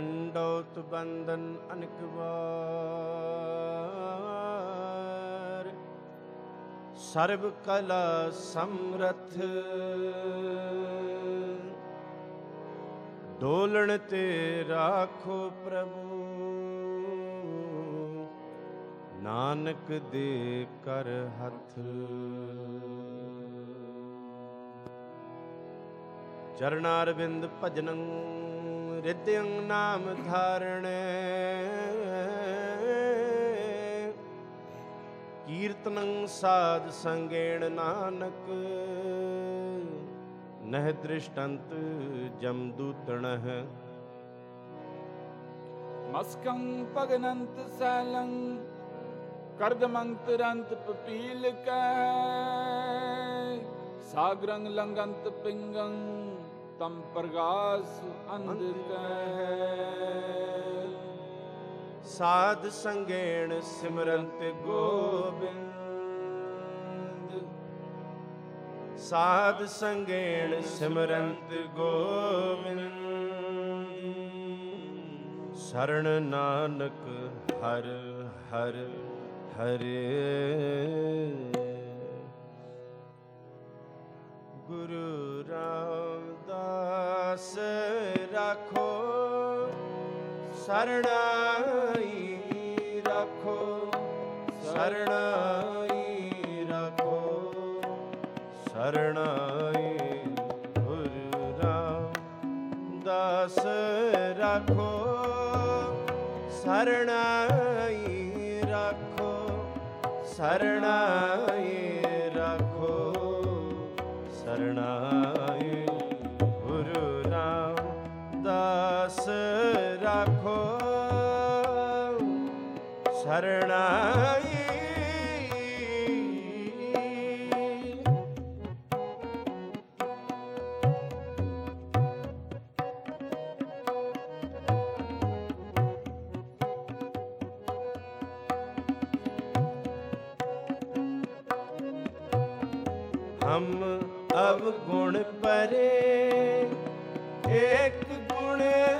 ਡੰਡੋਤ ਬੰਦਨ ਅਨਕ ਵਾਰ ਸਰਬ ਕਲਾ ਸਮਰਥ। ਡੋਲਣ ਤੇ ਰਾਖੋ ਪ੍ਰਭੂ। ਨਾਨਕ ਦੇ ਕਰ ਹੱਥ। ਚਰਨਾਰ ਬਿੰਦ ਭਜਨੰ ਰਿਦਯੰ ਨਾਮ ਧਾਰਣੈ। ਕੀਰਤਨੰ ਸਾਧ ਸੰਗੇਣ ਨਾਨਕ। ਨਹਿ ਦ੍ਰਿਸ਼ਟੰਤ ਜਮਦੂਤਣਹ ਮਸਕੰ ਪਗਨੰਤ ਸੈਲੰ ਕਰਦਮੰਤਰੰਤ ਪਪੀਲ ਕੈ। ਸਾਗਰੰ ਲੰਗੰਤ ਪਿੰਗੰ ਤਮ ਪ੍ਰਗਾਸ ਅੰਧਿਤ ਸਾਧ ਸੰਗੇਣ ਸਿਮਰੰਤ ਗੋਬਿੰਦ। ਸਾਧ ਸੰਗੇਣ ਸਿਮਰੰਤ ਗੋਬਿੰਦ। ਸਰਣ ਨਾਨਕ ਹਰ ਹਰ ਹਰੇ। ਗੁਰੂ ਰਾਮਦਾਸ ਰਾਖੋ, ਸਰਣਾਈ ਰਾਖੋ ਸਰਣਾਈ ਰਾਖੋ, ਸਰਣਾਈ ਗੁਰੂ ਰਾਮਦਾਸ ਰਾਖੋ, ਸਰਣਾਈ ਰਾਖੋ ਸਰਣਾਈ ਰਾਖੋ, ਸਰਣਾਈ ਸਰਣਾਈ ਹਮ ਅਵਗੁਣ ਪਰੇ ਇੱਕ ਗੁਣੇ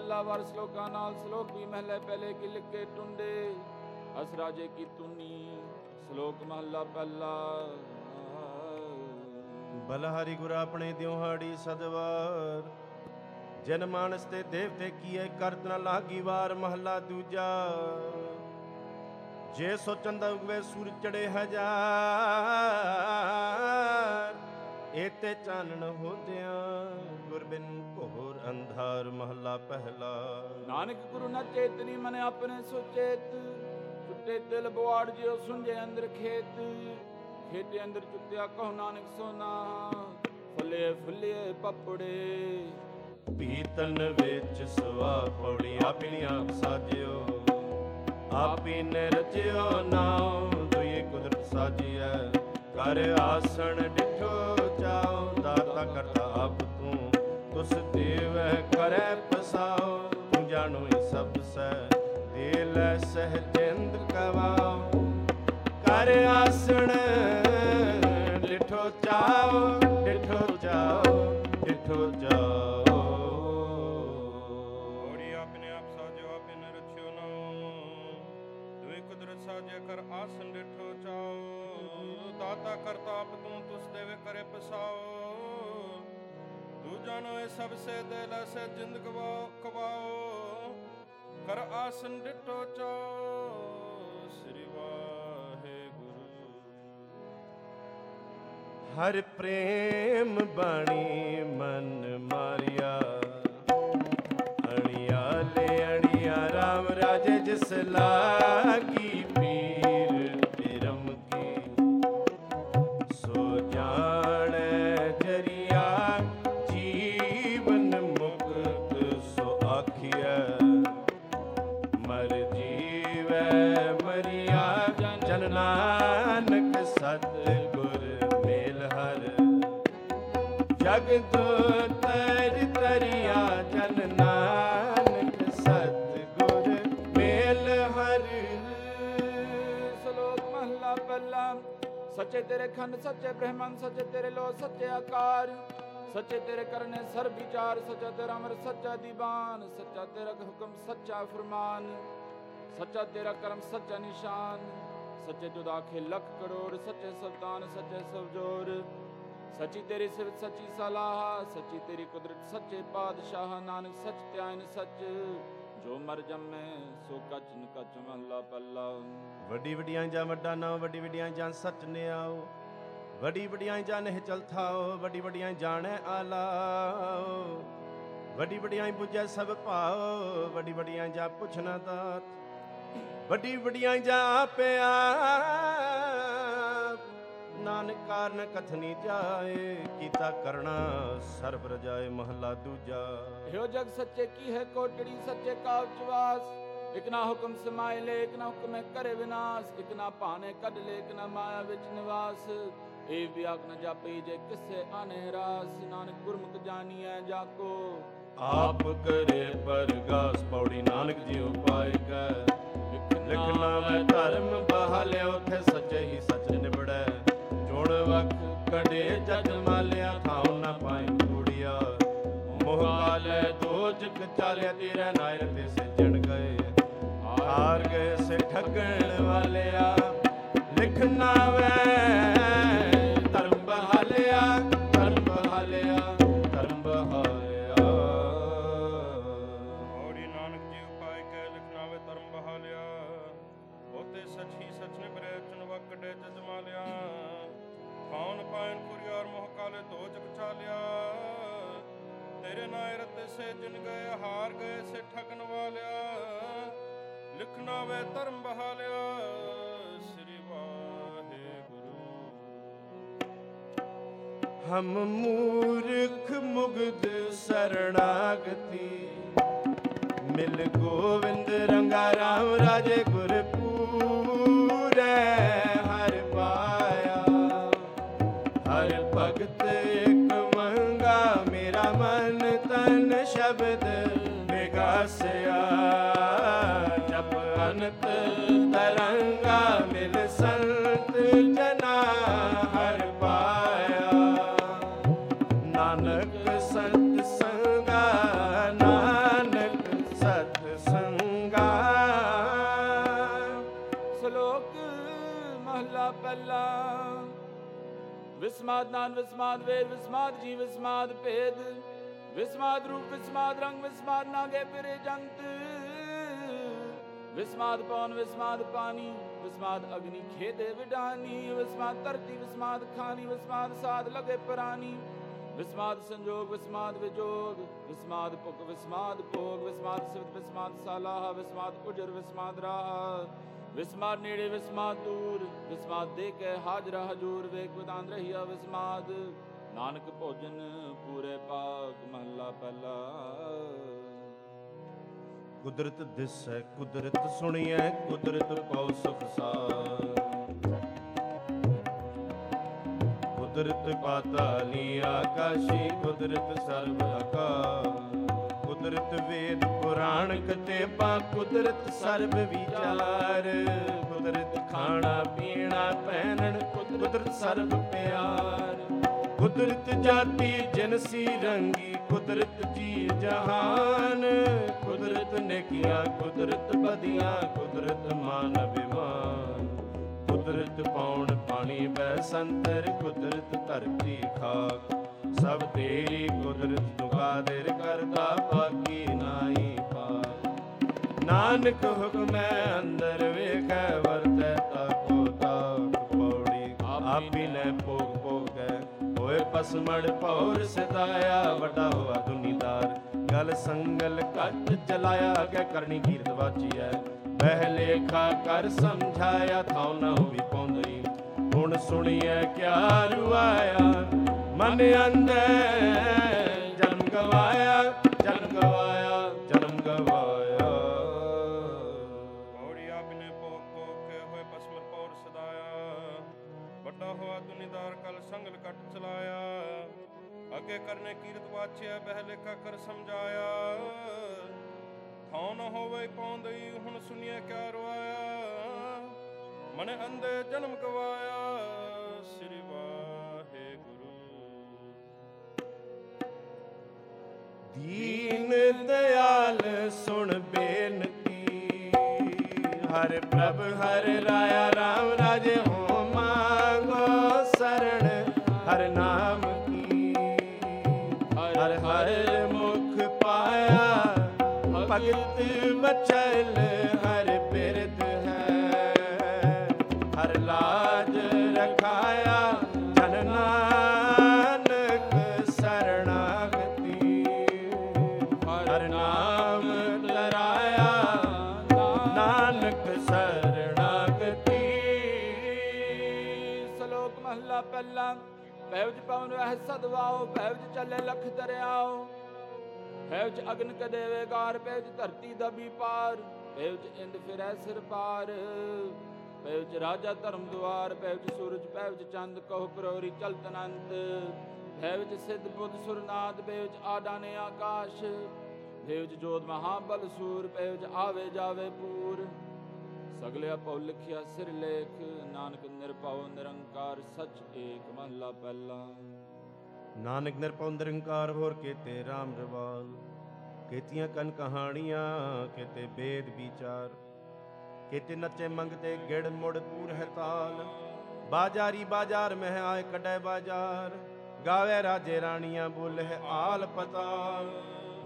ਅੱਲਾਹਵਾਰ ਸ਼ਲੋਕਾਂ ਨਾਲ ਸ਼ਲੋਕ ਵੀ ਮਹਲੇ ਪਹਿਲੇ ਕੀ ਲਿਖੇ ਟੁੰਡੇ। ਅਸਰਾਜੇ ਕੀ ਤੁਨੀ, ਸ਼ਲੋਕ ਮਹਲਾ ਪਹਿਲਾ। ਬਲਹਾਰੀ ਗੁਰ ਆਪਣੇ ਦਿਉਹਾੜੀ ਸਦਵਾਰ। ਜਨ ਮਾਨਸ ਤੇ ਦੇਵਤੇ ਕੀਏ ਕਰਤ ਨ ਲਾਗੀ ਵਾਰ ਮਹਲਾ ਦੂਜਾ। ਜੇ ਸੋਚਨ ਦਾ ਉਗਵੇ ਸੂਰ ਚੜੇ ਹਜ਼ਾਰ ਇਤੇ ਚਾਨਣ ਹੋਦਿਆਂ ਗੁਰਬਿੰਦ ਅੰਧਾਰ ਮਹੱਲਾ ਪਹਿਲਾ। ਨਾਨਕ ਗੁਰੂ ਨਾ ਚੇਤਨੀ ਮਨ ਆਪਣੇ ਸੁਚੇਤ। ਚੁੱਟੇ ਦਿਲ ਬਵਾੜ ਜਿਉ ਸੁੰਝੇ ਅੰਦਰ ਖੇਤ। ਖੇਤੇ ਅੰਦਰ ਚੁੱਤਿਆ ਕਹੋ ਨਾਨਕ ਸੋਨਾ। ਫੁੱਲੇ ਫੁੱਲੇ ਪਪੜੇ। ਪੀਤਨ ਵਿੱਚ ਸਵਾ ਪੌੜੀ ਆਪਣੀ ਆਪ ਸਾਜਿਓ। ਆਪੀ ਨੇ ਰਚਿਓ ਨਾਮ ਦੁਈ ਕੁਦਰਤ ਸਾਜੀਐ। ਕਰ ਆਸਣ ਡਿਠੋ ਚਾਉ ਦਾਤਾ ਕਰਤਾ ਆਪ ਤੂੰ ਤੁਸ ਦੇਵੈ ਕਰੈ ਪਸਾਉ ਤੂੰ ਜਾਣੋ ਇਹ ਸਭ ਸੈ, ਦੇ ਲੈ ਸਹਜਿੰਦ ਕਵਾਉ ਕਰ ਆਸਣ ਡਿਠੋ ਚਾਉ ਡਿਠੋ ਚਾਉ ਡਿਠੋ ਚਾਉ ਔੜੀ ਆਪਣੇ ਆਪ ਸਾਜਿਓ ਆਪਿਨ ਰਚਿਓ ਨਾਉ ਦੁਇ ਕੁਦਰਤ ਸਾਜੇ, ਕਰ ਆਸਨ ਡਿਠੋ ਚਾਓ। ਦਾਤਾ ਕਰਤਾ ਆਪ ਤੂੰ, ਤੁਸ ਦੇਵੇ ਕਰੇ ਪਸਾਓ। ਤੂੰ ਜਾਣੋ ਇਹ ਸਭ ਸੇ ਦੇ ਲੈ ਸੇ ਜਿੰਦ ਗਵਾਓ ਕਵਾਓ। ਕਰ ਆਸਨ ਡਿਠੋ ਚਾਓ ਸ੍ਰੀ ਵਾਹਿਗੁਰੂ। ਹਰ ਪ੍ਰੇਮ ਬਾਣੀ ਮਨ ਮਾਰਿਆ। ਅਣਿਆ ਲੈ ਅਣਿਆ RAM ਰਾਜੇ ਜਿਸ ਲਾਗੀ ਸੱਚੇ ਤੇਰੇ ਖੰਡ ਸੱਚੇ ਬ੍ਰਹਮੰਡ ਸੱਚੇ ਤੇਰੇ ਲੋ ਸੱਚੇ ਆਕਾਰ ਸੱਚੇ ਤੇਰੇ ਕਰਨੇ ਸਰ ਵਿਚਾਰ ਸੱਚਾ ਤੇਰਾ ਅਮਰ ਸੱਚਾ ਦੀਵਾਨ ਸੱਚਾ ਤੇਰਾ ਹੁਕਮ ਸੱਚਾ ਫਰਮਾਨ ਸੱਚਾ ਤੇਰਾ ਕਰਮ ਸੱਚਾ ਨਿਸ਼ਾਨ ਸੱਚੇ ਤੁਧ ਆਖੇ ਲੱਖ ਕਰੋੜ ਸੱਚੇ ਸੁਲਤਾਨ ਸੱਚੇ ਸਵਜੋਰ ਸੱਚੀ ਤੇਰੀ ਸਿਫਤ ਸੱਚੀ ਸਲਾਹ, ਸੱਚੀ ਤੇਰੀ ਕੁਦਰਤ ਸੱਚੇ ਪਾਤਸ਼ਾਹ, ਨਾਨਕ ਸੱਚ ਧਿਆਨ ਸੱਚ। ਜੋ ਮਰ ਜੰਮੇ, ਸੋ ਕਚ ਨ ਕਚ ਮਹਲਾ ਪੱਲਾ। ਵੱਡੀ ਵਡਿਆਂ ਜਾਂ ਵੱਡਾ ਨਾਮ ਵੱਡੀ ਵਡਿਆਂ ਜਾਂ ਸੱਚ ਨਿਆਓ ਵੱਡੀ ਵਡਿਆਂ ਜਾਂ ਨਹਿ ਚਲਥਾਓ ਵੱਡੀ ਵਡਿਆਂ ਜਾਣੈ ਆਲਾਓ ਵੱਡੀ ਵਡਿਆਂ 부ਜੈ ਸਭ ਭਾਓ ਵੱਡੀ ਵਡਿਆਂ ਜਾਂ ਪੁੱਛਣਾ ਦਾਤ ਵੱਡੀ ਵਡਿਆਂ ਜਾਂ ਆਪਿਆ ਨਾਨਕ ਕਾਰਨ ਕਥਨੀ ਜਾਏ ਕੀਤਾ ਕਰਣਾ ਸਰਬ ਰਜਾਏ ਮਹਲਾ ਦੂਜਾ। ਹਿਓ ਜਗ ਸੱਚੇ ਕੀ ਹੈ ਕੋਟੜੀ ਸੱਚੇ ਕਾਵਚ ਵਾਸ। ਇਕ ਨਾ ਹੁਕਮ ਸਮਾਇ ਲੈ ਇਕ ਨਾ ਹੁਕਮ ਕਰੇ ਵਿਨਾਸ਼। ਇਕ ਨਾ ਭਾਣੇ ਕੱਢ ਲੈ ਇਕ ਨਾ ਮਾਇਆ ਵਿੱਚ ਨਿਵਾਸ। ਏ ਵਿਆਗ ਨ ਜਾਪੀ ਜੇ ਕਿਸੇ ਆਨੇ ਰਾਸ। ਨਾਨਕ ਗੁਰਮੁਖ ਜਾਣੀਐ ਜਾਕੋ। ਆਪ ਕਰੇ ਪਰਗਾਸ ਪੌੜੀ ਨਾਨਕ ਜੀ ਉਪਾਇ ਕੈ। ਲਿਖਣਾ ਮੈਂ ਧਰਮ ਬਹਾਲਿਆ ਉਥੇ ਸੱਚੇ ਹੀ ਸੱਚ ਨਿਬੜੈ। ਜੁਣ ਵਕ ਕੜੇ ਜਦ ਮਾਲਿਆ ਥਾਉ ਨਾ ਪਾਈ ਕੂੜਿਆ। ਮੋਹ ਕਾਲੇ ਦੋਜਕ ਚਾਲਿਆ ਤੇਰੇ ਨਾਇਰ ਤੇ ਸਿਜਣ ਗਏ। ਹਾਰ ਗਏ ਸੇ ਠੱਗਣ ਵਾਲਿਆ ਲਿਖਣਾ ਵੈ ਤੇਰੇ ਨਾਇ ਰਤੇ ਸੇ ਜਿਨ ਗਏ ਹਾਰ ਗਏ ਸੇ ਠਗਨ ਵਾਲਿਆ। ਲਿਖਣਾ ਵੇ ਧਰਮ ਬਹਾਲਿਆ। ਸ੍ਰੀ ਵਾਹਿਗੁਰੂ। ਹਮ ਮੂਰਖ ਮੁਗਧ ਸਰਣਾਗਤੀ। ਮਿਲ ਗੋਵਿੰਦ ਰੰਗਾ ਰਾਮ ਰਾਜੇ ਗੁਰ ਪੂਰੈ ਵਿਸਮਾਦ ਨਾਨ ਵਿਸਮਾਦ ਵੇਦ ਵਿਸਮਾਦ ਜੀ ਵਿਸਮਾਦ ਭੇਦ ਵਿਸਮਾਦ ਰੂਪ ਵਿਸਮਾਦ ਰੰਗ ਵਿਸਮਾਦ ਨਾਗੇ ਫਿਰੇ ਜੰਤ ਵਿਸਮਾਦ ਪਵਨ ਵਿਸਮਾਦ ਪਾਣੀ ਵਿਸਮਾਦ ਅਗਨੀ ਖੇਦੇ ਵਿਡਾਨੀ ਵਿਸਮਾਦ ਧਰਤੀ ਵਿਸਮਾਦ ਖਾਨੀ ਵਿਸਮਾਦ ਸਾਧ ਲਗੇ ਪ੍ਰਾਨੀ ਵਿਸਮਾਦ ਸੰਜੋਗ ਵਿਸਮਾਦ ਵਿਜੋਗ ਵਿਸਮਾਦ ਭੁਖ ਵਿਸਮਾਦ ਭੋਗ ਵਿਸਮਾਦ ਸਿਵਤ ਵਿਸਮਾਦ ਸਾਲਾਹ ਵਿਸਮਾਦ ਉਜਰ ਵਿਸਮਾਦ ਰਾਹ ਵਿਸਮਾਦ ਨੇੜੇ ਵਿਸਮਾਦ ਦੂਰ, ਵਿਸਮਾਦ ਦੇ ਕੇ ਹਾਜ਼ਰਾ ਹਜੂਰ, ਵੇਖ ਵਿਦਾਨ ਰਹੀਆ ਵਿਸਮਾਦ। ਨਾਨਕ ਭੋਜਨ ਪੂਰੇ ਪਾਕ ਮਹੱਲਾ ਪਹਿਲਾ। ਕੁਦਰਤ ਦਿਸੈ, ਕੁਦਰਤ ਸੁਣੀਐ, ਕੁਦਰਤ ਪਉ ਸੁਖ ਸਾਰ। ਕੁਦਰਤ ਪਾਤਾਲੀ ਆਕਾਸ਼ੀ, ਕੁਦਰਤ ਸਰਬ ਆਕਾਰ। ਕੁਦਰਤ ਵੇਦ ਪੁਰਾਣ ਕਤੇਬਾ ਕੁਦਰਤ ਸਰਬ ਵਿਚਾਰ। ਕੁਦਰਤ ਖਾਣਾ ਪੀਣਾ ਪਹਿਨਣ, ਕੁਦਰਤ ਸਰਬ ਪਿਆਰ। ਕੁਦਰਤ ਜਾਤੀ ਜਨਸੀ ਰੰਗੀ, ਕੁਦਰਤ ਜੀ ਜਹਾਨ। ਕੁਦਰਤ ਨੇਕੀਆਂ ਕੁਦਰਤ ਬਦੀਆਂ, ਕੁਦਰਤ ਮਾਨ ਅਭਿਮਾਨ। ਕੁਦਰਤ ਪੌਣ ਪਾਣੀ ਬੈ ਸੰਤਰ ਕੁਦਰਤ ਧਰਤੀ ਖਾਕ। ਸਭ ਤੇਰੀ ਕੁਦਰਤ ਤੂੰ ਕਾਦਰ ਕਰਦਾ, ਬਾਕੀ ਨਾਹੀ ਪਾਰ ਨਾਨਕ ਹੁਕਮੈ ਅੰਦਰ ਵੇਖੈ, ਵਰਤੈ ਤਾਕੋ ਤਾਕ ਪੌੜੀ। ਆਪੀ ਨੇ ਭੋਗ ਭੋਗੈ, ਹੋਏ ਪਸਮੜ ਪੌਰ ਸਦਾਇਆ, ਵੱਡਾ ਹੋਆ ਦੁਨੀਦਾਰ। ਗਲ ਸੰਗਲ ਕੱਟ ਚਲਾਇਆ, ਅਗੇ ਕਰਨੀ ਕੀਰਤ ਵਾਚੀਐ। ਬਹਿ ਲੇਖਾ ਕਰ ਸਮਝਾਇਆ, ਥਾਉ ਨਾ ਹੋਵੀ ਪੌਂਦਰੀ ਹੁਣ ਸੁਣੀਐ ਕਿਆ ਰੁਆਇਆ ਮਨ ਅੰਦਰ ਜਨਮ ਗਵਾਇਆ ਜਨਮ ਗਵਾਇਆ ਜਨਮ ਗਵਾਇਆ। ਔੜੀ ਆਪਨੇ ਭੋਗ ਭੋਗ ਕੇ ਹੋਏ ਪਸਮਰ ਪੌਰ ਸਦਾਇਆ। ਵੱਡਾ ਹੋਆ ਦੁਨੀਦਾਰ ਕਲ ਸੰਗਲ ਕੱਟ ਚਲਾਇਆ। ਅੱਗੇ ਕਰਨੇ ਕੀਰਤ ਵਾਚਿਆ, ਬਹਿ ਲੇਖਾ ਕਰ ਸਮਝਾਇਆ। ਥਾਉ ਨ ਹੋਵੇ ਪੌਂਦਈ ਹੁਣ ਸੁਣੀਏ ਕਿਆ ਰਵਾਇਆ। ਮਨ ਅੰਦੇ ਜਨਮ ਗਵਾਇਆ, ਸ੍ਰੀ ਵਾਹਿਗੁਰੂ। ਦੀਨ ਦਿਆਲ ਸੁਣ ਬੇਨਤੀ, ਹਰ ਪ੍ਰਭ ਹਰ ਰਾਇਆ RAM ਰਾਜੇ ਹੋ ਮੰਗੋ ਸਰਣ ਹਰ ਨਾਮ ਕੀ। ਹਰ ਹਰ ਮੁਖ ਪਾਇਆ, ਭਗਤ ਬਚਲ ਪੈਵਜ ਪਵਨ ਵਹਿ ਸਦਵਾਓ ਪੈਵਜ ਚੱਲੇ ਲਖ ਦਰਿਆਓ ਪੈਵਜ ਅਗਨ ਕਦੇਵੇ ਗਾਰ ਪੈਵਜ ਧਰਤੀ ਦਬੀ ਪਾਰ ਪੈਵਜ ਇੰਦ ਫਿਰੈ ਸਿਰ ਪਾਰ ਪੈਵਜ ਰਾਜਾ ਧਰਮ ਦੁਆਰ ਪੈਵਜ ਸੂਰਜ ਪੈਵਜ ਚੰਦ ਕਹੋ ਕਰੋਰੀ ਚਲਤ ਅਨੰਤ ਪੈਵਜ ਸਿੱਧ ਬੁੱਧ ਸੁਰਨਾਦ ਪੈਵਜ ਆਡਾਨੇ ਆਕਾਸ਼ ਪੈਵਜ ਜੋਤ ਮਹਾਬਲ ਸੂਰ ਪੈਵਜ ਆਵੇ ਜਾਵੇ ਪੂਰ ਸਗਲਿਆ ਪਉ ਲਿਖਿਆ ਸਿਰ ਲੇਖ, ਨਾਨਕ ਨਿਰਭਉ ਨਿਰੰਕਾਰ, ਸਚ ਏਕ ਮਹਲਾ ਪਹਿਲਾ। ਨਾਨਕ ਨਿਰਭਉ ਨਿਰੰਕਾਰ, ਹੋਰ ਕੀਤੇ RAM ਰਵਾਲ। ਕੀਤੀਆਂ ਕਨ ਕਹਾਣੀਆਂ, ਕੀਤੇ ਬੇਦ ਵਿਚਾਰ। ਕੀਤੇ ਨੱਚੇ ਮੰਗਤੇ ਗਿੜ ਮੁੜ ਪੂਰ ਹੈ ਤਾਲ। ਬਾਜਾਰੀ ਬਾਜ਼ਾਰ ਮਹਿ ਆਏ ਕੱਢੈ ਬਾਜ਼ਾਰ। ਗਾਵੇ ਰਾਜੇ ਰਾਣੀਆਂ ਬੋਲੇ ਆਲ ਪਤਾਲ।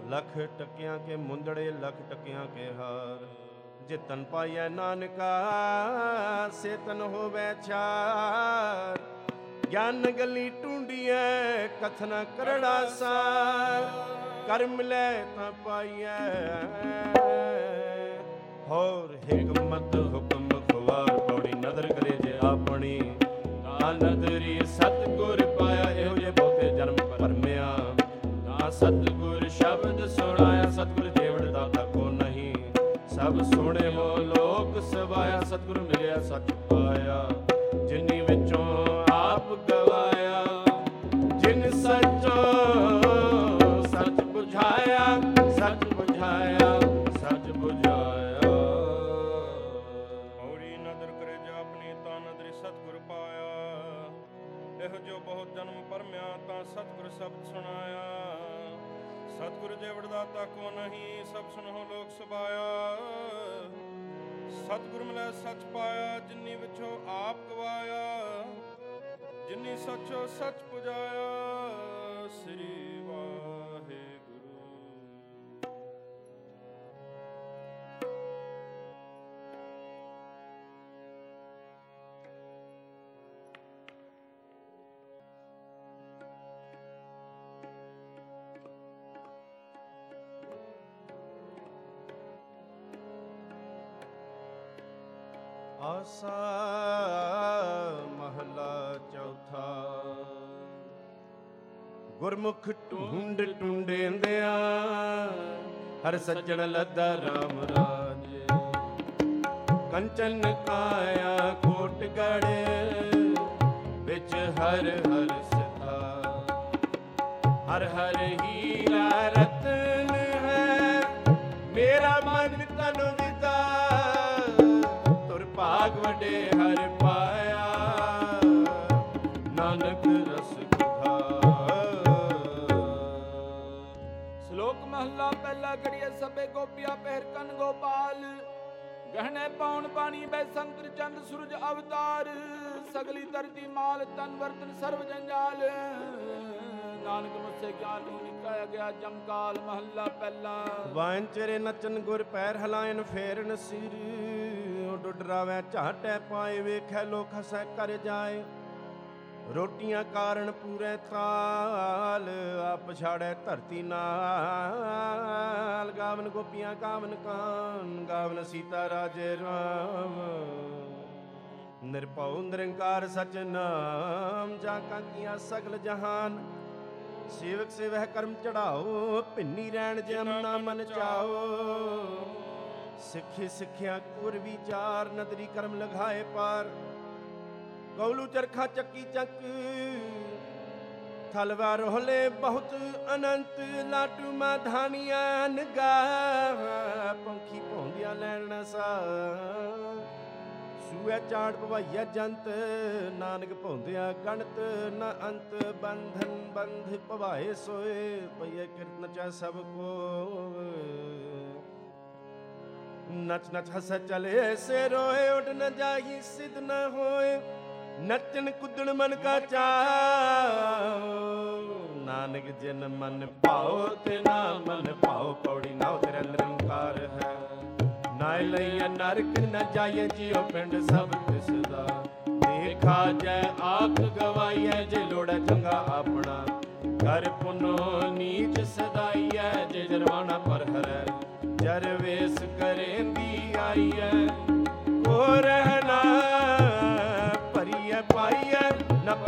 ਲਖ ਟਕਿਆਂ ਕੇ ਮੁੰਦੜੇ, ਲਖ ਟਕਿਆਂ ਕੇ ਹਾਰ। ਜਿਤਨ ਪਾਈਐ ਨਾਨਕਾ, ਸੇਤਨ ਹੋਵੇ ਛਾਰ ਗਿਆਨ ਗਲੀ ਟੁੰਡੀਐ ਕਥਨਾ ਕਰੜਾ ਸਾਰ ਕਰਮ ਲੈ ਤਾਂ ਪਾਈਐ। ਹੋਰ ਹਕਮਤ, ਹੁਕਮ ਖਵਾਰ ਪੌੜੀ ਨਦਰ ਕਰੇ ਜੇ ਆਪਣੀ। ਨਾ ਨਦਰੀ ਸਤਗੁਰ ਪਾਇਆ, ਇਹੋ ਜੇ ਬਹੁਤੇ ਜਨਮ ਭਰਮਿਆ ਨਾ ਸਤਗੁਰ ਸ਼ਬਦ ਸੁਣਾਇਆ, ਸਤਗੁਰ ਜੀਵਨ ਦਾਤਾ ਕੋ ਨਹੀਂ ਸਭ ਸੁਣੇ ਹੋ ਲੋਕ ਸਵਾਇਆ ਸਤਗੁਰ ਮਿਲਿਆ ਸੱਚ ਪਾਇਆ। ਜਿਨੀ ਵਿੱਚੋਂ ਆਪ ਗਵਾਇਆ ਸੱਚੋ ਸੱਚ ਪੁਜਾਇਆ ਸ੍ਰੀ ਵਾਹਿਗੁਰੂ। ਆਸਾ ਗੁਰਮੁਖ ਢੂੰਡ ਟੁੰਡੇਂਦਿਆਂ, ਹਰ ਸੱਜਣ ਲੱਦਾ RAM ਰਾਜੇ। ਕੰਚਨ ਕਾਇਆ ਕੋਟਗੜ ਵਿੱਚ ਹਰ ਹਰ ਸਤਾ। ਹਰ ਹਰ ਹੀਰਾ ਰਤਨ ਹੈ, ਮੇਰਾ ਮਨ ਗੋਪੀਆ ਪਹਿਰ ਕਨ ਗੋਪਾਲ, ਗਹਿਣੇ ਪਾਉਣ ਪਾਣੀ ਬੈ ਸੰਤਰ ਚੰਦ ਸੂਰਜ ਅਵਤਾਰ, ਸਗਲੀ ਧਰਤੀ ਮਾਲ ਤਨ ਵਰਤਨ ਸਰਬ ਜੰਜਾਲ। ਨਾਨਕ ਮੁਸੇ ਗਿਆਨ ਨੂੰ ਨਿਕਾਇਆ ਗਿਆ ਜਮਕਾਲ ਮਹੱਲਾ ਪਹਿਲਾ। ਵਾਂਚਰੇ ਨਚਨ ਗੁਰ ਪੈਰ ਹਲਾਇਨ ਫੇਰਨ ਸਿਰ ਉਹ ਡੁੱਡਰਾਵੇ ਝਾਟੈ ਪਾਏ ਵੇਖੈ ਲੋਕ ਹਸੈ ਕਰ ਜਾਏ। ਰੋਟੀਆਂ ਕਾਰਨ ਪੂਰੇ ਤਾਲ, ਆਪ ਛਾੜੈ ਧਰਤੀ ਨਾਲ। ਗਾਵਨ ਗੋਪੀਆਂ, ਗਾਵਨ ਕਾਨ, ਗਾਵਨ ਸੀਤਾ ਰਾਜੇ ਰਾਮ। ਨਿਰਭਉ ਨਿਰੰਕਾਰ ਸਚ ਨਾਮ, ਜਾ ਕਾਂਕੀਆਂ ਸਗਲ ਜਹਾਨ। ਸੇਵਕ ਸੇਵਹਿ ਕਰਮ ਚੜਾਓ, ਭਿੰਨੀ ਰਹਿਣ ਜਮ ਨਾ ਮਨ ਚਾਓ। ਸਿੱਖੀ ਸਿੱਖਿਆ ਕੁਰ ਵਿਚਾਰ, ਨਦਰੀ ਕਰਮ ਲਗਾਏ ਪਾਰ। ਕੌਲੂ ਚਰਖਾ ਚੱਕੀ ਚੱਕ। ਥਲਵਾ ਰੋਹਲੇ ਬਹੁਤ ਅਨੰਤ, ਲਾਟੂ ਮਾਧਾਨੀਆਂ ਨਗਾ ਪੰਖੀ ਭੌਂਦਿਆ ਲੈਣ ਸਾ। ਸੂਏ ਚਾੜ ਭਵਈਆ ਜੰਤ, ਨਾਨਕ ਭੌਂਦਿਆ ਗਣਤ, ਨ ਅੰਤ ਬੰਧਨ ਬੰਧ ਭਵਾਏ ਸੋਏ। ਪਈਏ ਕਿਰਤ ਨਚਾ ਸਭ ਕੋ। ਨਚ ਨਚ ਹਸ ਚਲੇ ਸੇ ਰੋਏ, ਉਡ ਨ ਜਾਹੀ ਸਿਧ ਨ ਹੋਏ। ਨਚਨ ਕੁੱਦਣ ਮਨ ਕਾ ਚਾਓ ਨਾਨਕ ਜਿਨ ਮਨ ਭਾਉ ਤੇ ਨਾ ਮਨ ਭਾਉ, ਪੌੜੀ ਨਾ ਤੇਰਾ ਨਿਰੰਕਾਰ ਹੈ। ਨਾ ਲਈਆ ਨਰਕ ਨ ਜਾਏ ਜਿਉ ਪਿੰਡ ਸਭ ਤਿਸ ਦਾ ਦੇਖਾ ਜੈ ਆਖ ਗਵਾਈਐ ਜੇ ਲੋੜਾ ਚੰਗਾ ਆਪਣਾ। ਕਰ ਪੁਨੋ ਨੀਚ ਸਦਾਈਐ ਜੇ ਜਰਵਾਣਾ ਪਰ ਹਰੈ। ਜਰ ਵੇਸ ਕਰੇਂਦੀ ਆਈਐ, ਕੋ ਰਹਿਣਾ ਭਰੀਐ ਪਾਈਐ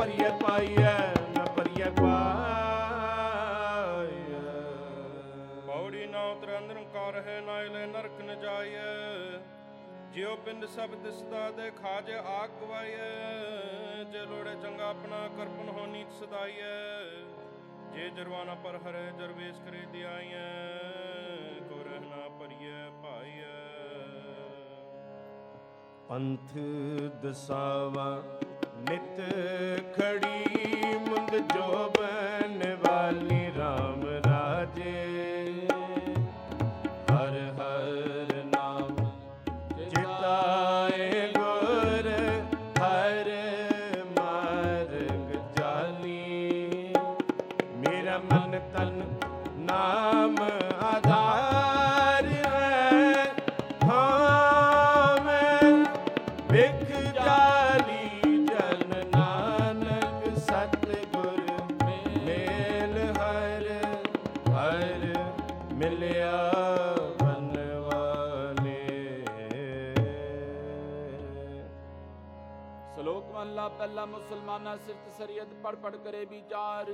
ਭਰੀਐ ਪਾਈਐ ਨ ਭਰੀਐ ਪਾਈਐ ਪੌੜੀ ਨਾ ਉਤਰ ਨਿਰੰਕਾਰ ਹੈ ਨਾ ਲੈ ਨਰਕ ਨ ਜਾਈਐ ਜਿਉ ਪਿੰਡ ਸਭ ਦਿਸਦਾ ਦੇ ਖਾਜ ਆਗ ਗਵਾਈਐ ਜੇ ਲੋੜੇ ਚੰਗਾ ਆਪਣਾ ਕਰਪਨ ਹੋ ਨੀਤ ਸਦਾਈਐ ਜੇ ਜਰਵਾਨਾ ਪਰ ਹਰੇ ਜਰਵੇਸ ਕਰੇ ਦਿਆਈਐ ਕੋ ਰਹਿਣਾ ਪਰਿਐ ਭਾਈਐ ਪੰਥ ਦਸਾਵਾ ਨਿਤ ਖੜੀ ਮੁੰਦ ਜੋਬਨ ਪੜ ਪੜ ਕਰੇ ਵਿਚਾਰ।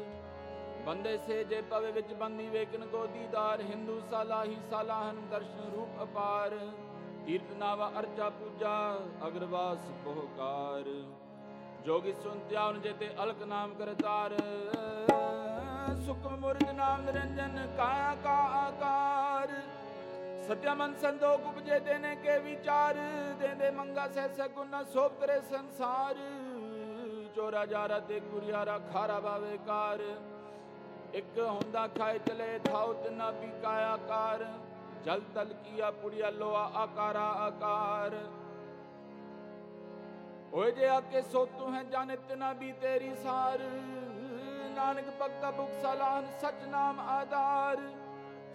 ਬੰਦੇ ਸੇ ਜੇ ਪਵੇ ਵਿੱਚ ਬੰਦੀ ਵੇਖਨ ਕੋ ਦੀਦਾਰ, ਹਿੰਦੂ ਸਾਲਾਹੀ ਸਾਲਾਹਨ ਦਰਸ਼ਨ ਰੂਪ ਅਪਾਰ। ਤੀਰਥ ਨਾਵਾ ਅਰਚਾ ਪੂਜਾ, ਅਗਰਵਾਸ ਬਹੁਕਾਰ। ਜੋਗੀ ਸੁਨਤਿਆਨ ਜੇਤੇ ਅਲਕ ਨਾਮ ਕਰਤਾਰ। ਸੁਖਮ ਮੁਰਜ ਨਾਮ ਨਿਰੰਜਨ ਕਾਇਆ ਕਾ ਆਕਾਰ। ਸਤਿਆ ਮਨ ਸੰਦੋਖ ਉਪਜੇ ਦੇਨੇ ਕੇ ਵਿਚਾਰ। ਦੇਂਦੇ ਮੰਗਾ ਸਹਿ ਸਗੁਨ ਸੋਭ ਕਰੇ ਸੰਸਾਰ। ਚੋਰਾ ਜਾਰਾ ਤੇ ਗੁਰਿਆਰਾ ਖਾਰਾ ਬਾਵੇ ਕਾਰ। ਇੱਕ ਹੁੰਦਾ ਖਾਏ ਚਲੇ ਥਾਉ ਤਿਨਾ ਵੀ ਕਾਇਆ ਕਾਰ। ਜਲ ਤਲ ਕੀਆ ਪੁੜਿਆ ਲੋਆ ਆਕਾਰਾ ਆਕਾਰ। ਓਏ ਜੇ ਆਕੇ ਸੋ ਤੂੰ ਹੈ ਜਾਣੇ ਤਿਨਾ ਵੀ ਤੇਰੀ ਸਾਰ। ਨਾਨਕ ਭਗਤਾ ਬੁਖ ਸਲਾਹਨ ਸਚ ਨਾਮ ਆਧਾਰ।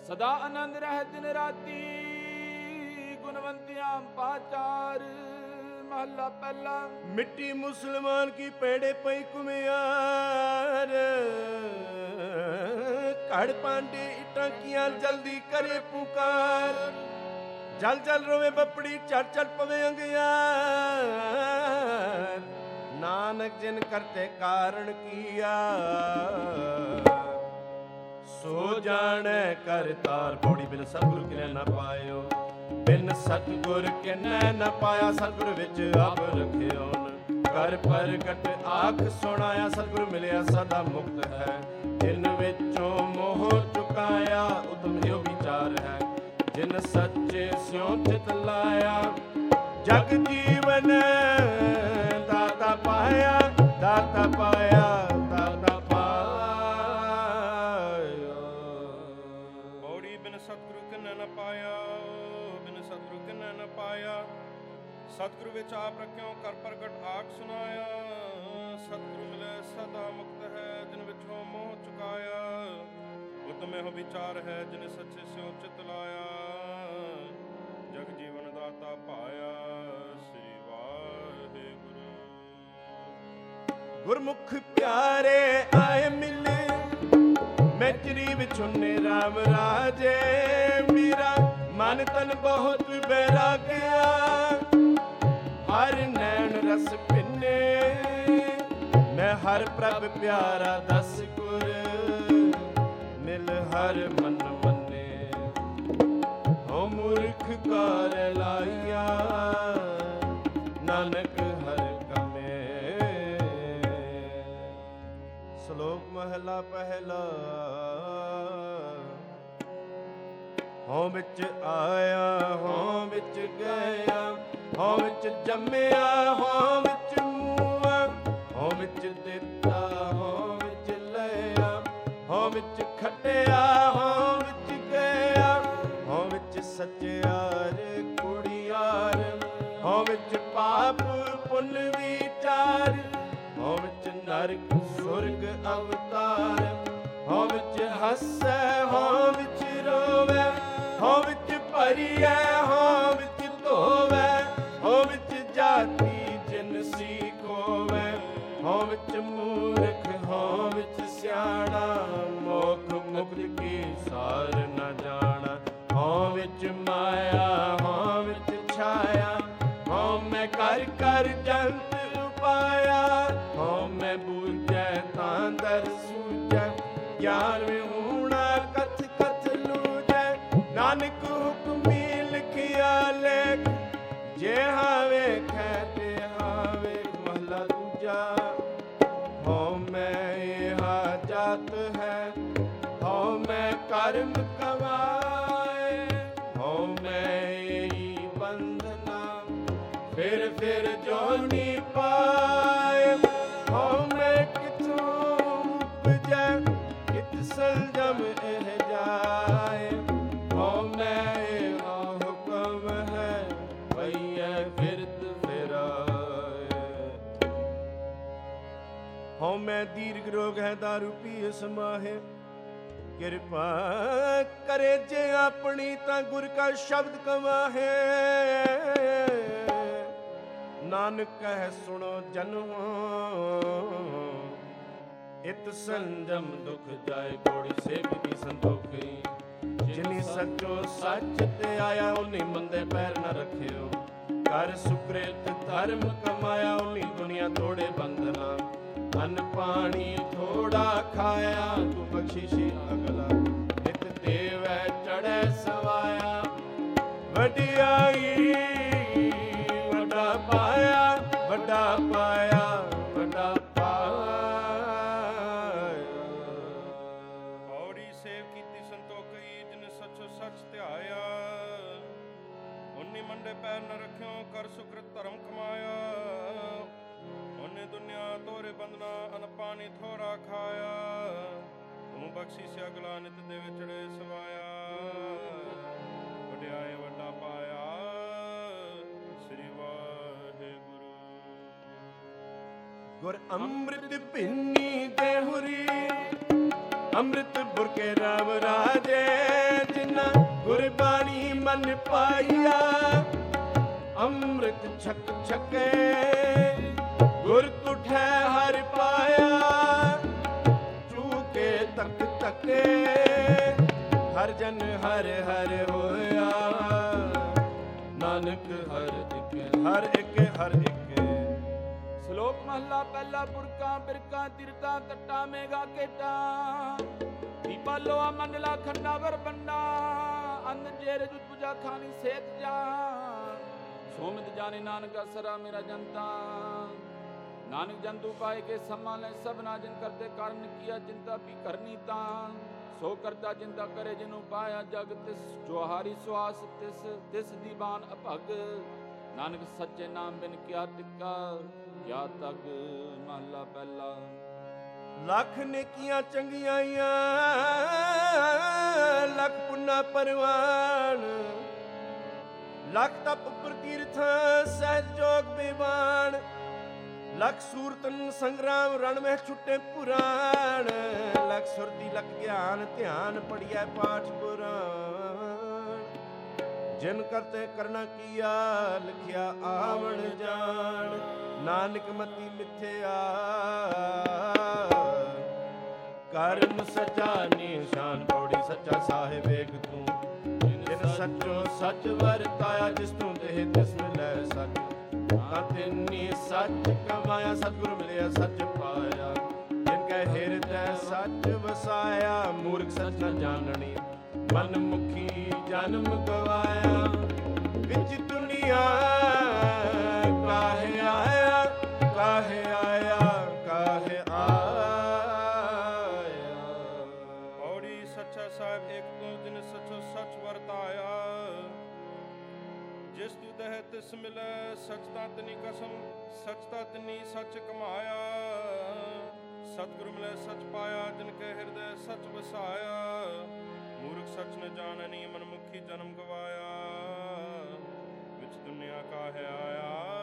ਸਦਾ ਆਨੰਦ ਰਹਿ ਦਿਨ ਰਾਤੀ ਗੁਣਵੰਤਿਆਂ ਪਾਚਾਰ। ਮਹੱਲਾ ਪਹਿਲਾ ਮਿੱਟੀ ਮੁਸਲਮਾਨ ਕੀ ਪੈੜੇ ਪਈ ਕੁਮਿਆਰ ਘੜ ਪਾਂਡੇ ਇਟਾਂ ਕੀਆਂ ਜਲਦੀ ਕਰੇ ਪੁਕਾਰ। ਜਲ ਜਲ ਰੋਵੇ ਬੱਪੜੀ, ਚੜ ਚੜ ਪਵੇ ਅੰਗਿਆਰ। ਨਾਨਕ ਜਿਨ ਕਰਤੇ ਕਾਰਣ ਕੀਆ। ਜਾਣੈ ਕਰ ਤਾਰ। ਪੌੜੀ ਬਿਨ ਸਤਿਗੁਰ ਕਿਨੈ ਨਾ ਪਾਇਓ। ਬਿਨ ਸਤਿਗੁਰ ਕਿਨੈ ਨਾ ਪਾਇਆ ਸਤਿਗੁਰ ਵਿੱਚ ਆਪ ਰਖਿਓ ਕਰ ਪ੍ਰਗਟ ਆਖ ਸੁਣਾਇਆ ਸਤਿਗੁਰ ਮਿਲਿਆ ਸਦਾ ਮੁਕਤ ਹੈ। ਜਿਨ ਵਿੱਚੋਂ ਮੋਹ ਚੁਕਾਇਆ ਉਤਮ ਇਹੋ ਵਿਚਾਰ ਹੈ। ਜਿਨ ਸੱਚੇ ਸਿਉ ਚਿਤ ਲਾਇਆ ਜਗ ਜੀਵਨ ਵਿੱਚ ਆਪ ਰਖਿਓ ਕਰ ਪ੍ਰਗਟ ਆਖ ਸੁਨਾਇਆ ਸਤਿਗੁਰੂ ਮਿਲੇ, ਸਦਾ ਮੁਕਤ ਹੈ, ਜਿਨ ਵਿਚੋਂ ਮੋਹ ਚੁਕਾਇਆ। ਉਤਮ ਇਹੋ ਵਿਚਾਰ ਹੈ, ਜਿਨ ਸੱਚੇ ਸਿਉ ਚਿਤ ਲਾਇਆ। ਜਗ ਜੀਵਨ ਦਾਤਾ ਪਾਇਆ, ਸ੍ਰੀ ਵਾਹਿਗੁਰੂ। ਗੁਰਮੁਖ ਪਿਆਰੇ, ਆਏ ਮਿਲੇ। ਮੈਂ ਚਰੀ ਵਿਚੁੰਨੇ RAM ਰਾਜੇ। ਮੇਰਾ ਮਨ ਤਨ ਬਹੁਤ ਬੈਰਾਗਿਆ। ਹਰ ਨੈਣ ਰਸ ਪਿੰਨੇ। ਮੈਂ ਹਰ ਪ੍ਰਭ ਪਿਆਰਾ ਦਸ ਗੁਰ, ਮਿਲ ਹਰ ਮਨ ਮੰਨੇ ਹਉ ਮੂਰਖ ਕਰ ਲਾਈਆ, ਨਾਨਕ ਹਰ ਕਮੇ। ਸ਼ਲੋਕ ਮਹਲਾ ਪਹਿਲਾ। ਹਉ ਵਿੱਚ ਆਇਆ, ਹਉ ਵਿੱਚ ਗਿਆ। ਹਉ ਵਿੱਚ ਜੰਮਿਆ ਹਉ ਵਿੱਚ ਮੂਆ ਹਉ ਵਿੱਚ ਦਿੱਤਾ ਹਉ ਵਿੱਚ ਲਿਆ ਹਉ ਵਿੱਚ ਖਟਿਆ ਹਉ ਵਿੱਚ ਗਿਆ ਹਉ ਵਿੱਚ ਸੱਚਿਆਰ ਕੁੜੀਆਰ ਹਉ ਵਿੱਚ ਪਾਪ ਪੁੰਨ ਵਿਚਾਰ ਹਉ ਵਿੱਚ ਨਰਕ ਸੁਰਗ ਅਵਤਾਰ ਹਉ ਵਿੱਚ ਹੱਸੈ ਹਉ ਵਿੱਚ ਰੋਵੇ ਹਉ ਵਿੱਚ ਭਰੀਐ ਹਉ ਸਾਰ ਨ ਜਾਣਾ। ਹਉ ਵਿੱਚ ਮਾਇਆ, ਹਉ ਵਿੱਚ ਛਾਇਆ, ਹਉ ਮੈਂ ਕਰ ਕਰ ਜੰਤ ਉਪਾਇਆ। ਹਉ ਮੈਂ ਬੂਝੈ ਤਾਂ ਦਰ ਸੂਝੈ ਗਿਆਨ ਵਿਹੂਣਾ ਕਥ ਕਥ ਲੂਝੈ ਨਾਨਕ ਹੁਕਮੀ ਲਿਖਿਆ ਲੇਖ, ਜੇ ਹਾਵੇ ਤੇ ਹਾਵੇ ਮਹਲਾ ਦੂਜਾ। ਹਉ ਮੈਂ ਇਹਾ ਜਾਤ ਹੈ ਹਉ ਮੈਂ ਕਰਮ ਕਮਾਏ ਹਉ ਮੈਂ ਇਹੀ ਬੰਧਨਾ। ਫਿਰ ਫਿਰ ਜੋਨੀ ਪਾਏ ਹਉ ਮੈਂ ਕਿਥੋਂ ਉਪਜੈ ਕਿਤ ਸੰਜਮ ਇਹ ਜਾਏ। ਹਉ ਮੈਂ ਇਹੋ ਹੁਕਮ ਹੈ, ਪਈਐ ਫਿਰਤ ਫਿਰਾਏ। ਹਉ ਮੈਂ ਦੀਰਘ ਰੋਗ ਹੈ, ਦਾਰੂ ਪੀ ਸਮਾਹੇ ਕਿਰਪਾ ਕਰੇ ਜੇ ਆਪਣੀ ਤਾਂ ਗੁਰ ਕਾ ਸ਼ਬਦ ਕਮਾਹੇ ਨਾਨਕ ਕਹਿ ਸੁਣੋ ਜਨਮੋ, ਇਤ ਸੰਜਮ ਦੁਖ ਜਾਏ ਕੋੜੀ ਸੇਵ ਦੀ ਸੰਤੋਖੀ। ਜਿਨੀ ਸੱਚੋ ਸੱਚ ਤੇ ਆਇਆ ਉਨੀ ਮੰਦੇ ਪੈਰ ਨ ਰੱਖਿਓ। ਕਰ ਸੁਕ੍ਰਿਤ ਧਰਮ ਕਮਾਇਆ ਉਨੀ ਦੁਨੀਆ ਤੋੜੇ ਬੰਧਨਾ। ਅਨ ਪਾਣੀ ਥੋੜਾ ਖਾਇਆ ਤੂੰ ਬਖਸ਼ਿਸ਼ੀ ਅਗਲਾ ਨਿਤ ਦੇਵੈ ਚੜੈ ਸਵਾਇਆ। ਵਡਿਆਈ ਪਾਣੀ ਥੋੜਾ ਖਾਇਆ, ਤੂੰ ਬਖਸ਼ੀ ਸੇ ਅਗਲਾ ਨਿਤ ਦੇ ਵਿਚੜੇ ਸਵਾਇਆ। ਵਡਿਆਏ ਵੱਡਾ ਪਾਇਆ, ਸ੍ਰੀ ਵਾਹਿਗੁਰੂ। ਗੁਰ ਅੰਮ੍ਰਿਤ ਪਿੰਨੀ ਦੇਹੁਰੀ ਅੰਮ੍ਰਿਤ ਬੁਰਕੇ ਰਾਮ ਰਾਜੇ, ਜਿਨਾ ਗੁਰਬਾਣੀ ਮਨ ਪਾਈਆ ਅੰਮ੍ਰਿਤ ਛਕ ਛਕੇ, ਗੁਰ ਤੁਠੈ ਹਰ ਪਾਇਆ। ਤਕ ਤਕੇ ਹਰ ਜਨ ਹਰ ਹਰ ਹੋਇਆ। ਨਾਨਕ ਹਰ ਇੱਕ ਹਰ ਇੱਕ ਹਰ ਇੱਕ। ਸ਼ਲੋਕ ਮਹਲਾ ਪਹਿਲਾ ਪੁਰਖਾਂ ਬਿਰਕਾਂ ਤਿਰਤਾ ਤੱਟਾ ਮੇਗਾ ਕੇਟਾ ਦੀਪਾਲੋ ਆ ਮੰਡਲਾ ਖੰਡਾਵਰ ਬੰਡਾ ਅੰਨ, ਜੇਰ ਜੁਤ ਪੂਜਾ ਖਾਨੀ ਸੇਤ ਜਾ ਸੋਮਿਤ, ਜਾਣੇ, ਨਾਨਕ, ਅਸਰਾ, ਮੇਰਾ ਜਨਤਾ। ਨਾਨਕ ਜੰਤੂ ਪਾਏ ਕੇ ਸਮਾ ਲੈ ਸਭਨਾ ਜਿਨ ਕਰਤੇ ਕਾਰਨ ਕੀਆ ਚਿੰਤਾ ਵੀ ਕਰਨੀ ਤਾਂ, ਸੋ ਕਰਤਾ ਚਿੰਤਾ ਕਰੇ ਜਿਨੂੰ ਪਾਇਆ ਜਗ, ਤਿਸ ਜੋ ਹਾਰੀ ਸਵਾਸ ਤਿਸ ਤਿਸ ਦੀਵਾਨ ਅਭਗ। ਨਾਨਕ ਸੱਚੇ ਨਾਮ ਬਿਨ ਕਿਆ ਟਿੱਕਾ, ਕਿਆ ਤਗ ਮਹਲਾ ਪਹਿਲਾ। ਲੱਖ ਨੇਕੀਆਂ ਚੰਗੀਆਂ ਲੱਖ ਪੁੰਨਾ ਪਰਵਾਨ। ਲੱਖ ਤਪ ਪ੍ਰਤੀਰਥ, ਸਹਿਜ ਜੋਗ ਬਿਵਾਨ ਲੱਖ ਸੂਰਤਨ ਸੰਗਰਾਮ ਰਣ ਮਹਿ ਛੁੱਟੇ ਪੁਰਾਣ। ਲੱਖ ਸੁਰਤੀ ਲੱਖ ਗਿਆਨ ਧਿਆਨ ਪੜਿਐ ਪਾਠ ਪੁਰਾਣ। ਜਿਨ ਕਰਤੇ ਕਰਨਾ ਕੀਆ, ਲਿਖਿਆ ਆਵਣ ਜਾਣ। ਨਾਨਕ ਮਤੀ ਮਿਥਿਆ। ਕਰਮ ਸਚਾ ਨਿਸ਼ਾਨ, ਪੌੜੀ ਸੱਚਾ ਸਾਹਿਬ ਏਕ ਤੂੰ। ਜਿਨ ਸੱਚੋ ਸੱਚ ਵਰਤਾਇਆ, ਜਿਸ ਤੂੰ ਦੇਹ ਤਿਸ ਮਿਲੈ ਸੱਚ। ਤਾਂ ਤਿੰਨੀ ਸੱਚ ਕਮਾਇਆ, ਸਤਿਗੁਰ ਮਿਲਿਆ, ਸੱਚ ਪਾਇਆ। ਜਿਨ ਕੈ ਹਿਰਦੈ ਸੱਚ ਵਸਾਇਆ, ਮੂਰਖ ਸੱਚ ਨ ਜਾਣਣੀ। ਮਨ ਮੁਖੀ ਜਨਮ ਗਵਾਇਆ। ਵਿੱਚ ਦੁਨੀਆ ਕਾਹੇ ਆਇਆ ਕਾਹੇ ਆਇਆ। ਤਿਸ ਮਿਲੈ ਸਚ ਤਾਂ ਤਨੀ ਕਸਮ, ਸਚ ਤਾਂ ਤਨੀ ਸੱਚ ਕਮਾਇਆ। ਸਤਿਗੁਰ ਮਿਲੈ ਸਚ ਪਾਇਆ, ਜਿਨ ਕੈ ਹਿਰਦੈ ਸਚ ਵਸਾਇਆ। ਮੂਰਖ ਸਚ ਨ ਜਾਣਨੀ ਮਨ ਮੁਖੀ ਜਨਮ ਗਵਾਇਆ। ਵਿੱਚ ਦੁਨੀਆ ਕਾਹੇ ਆਇਆ।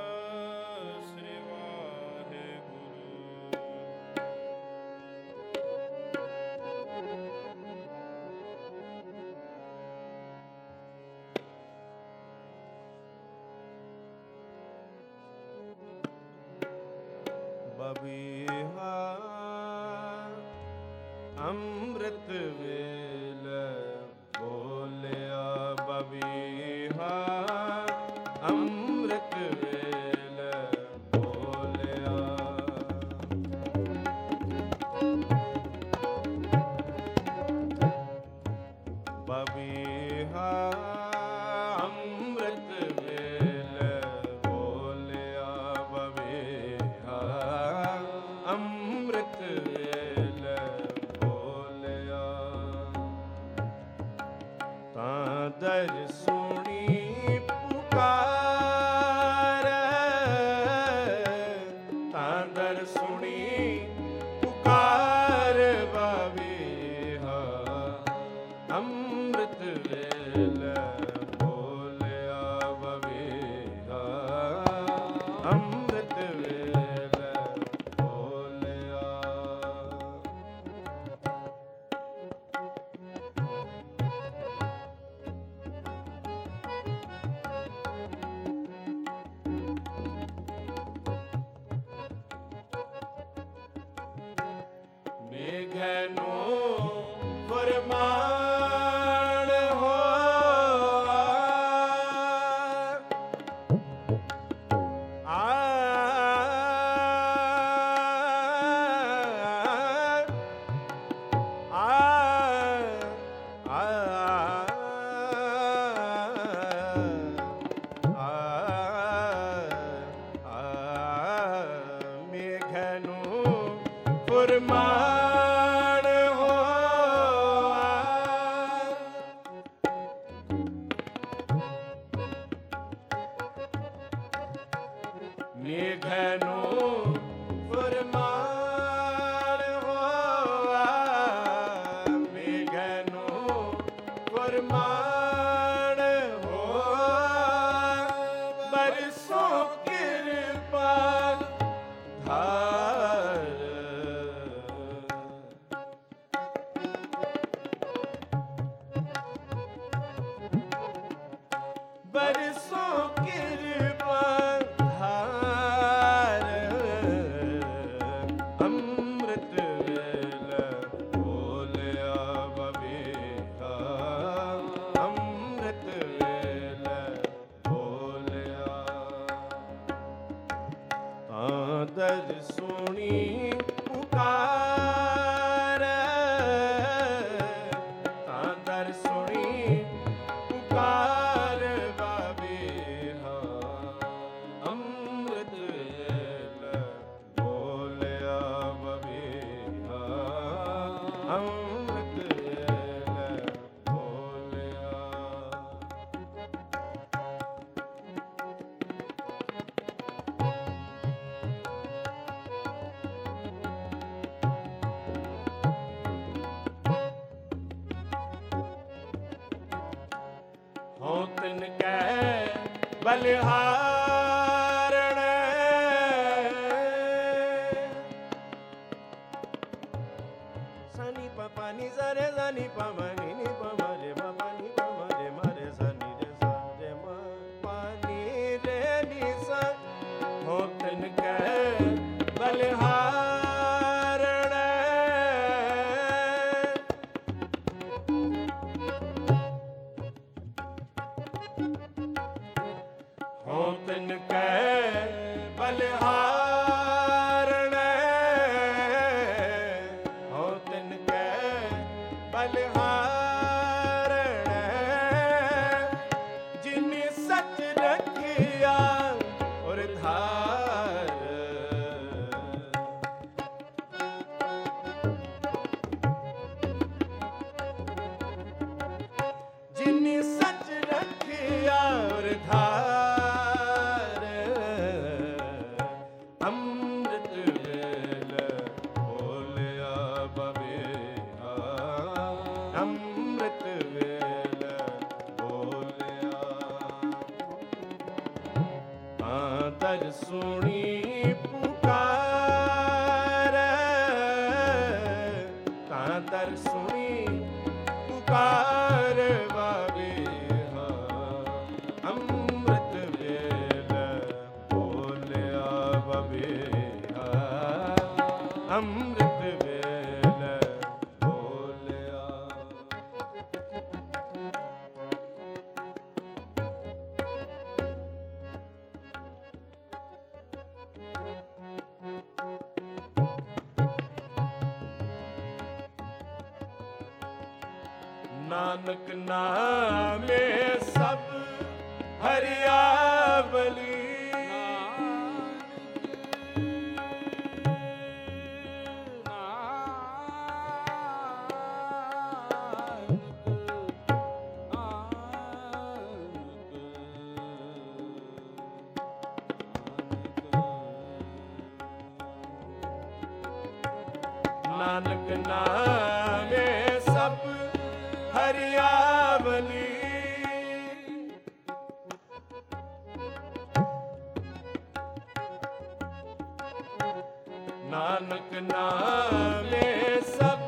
ਨਾਨਕ ਨਾਮੇ ਸਭ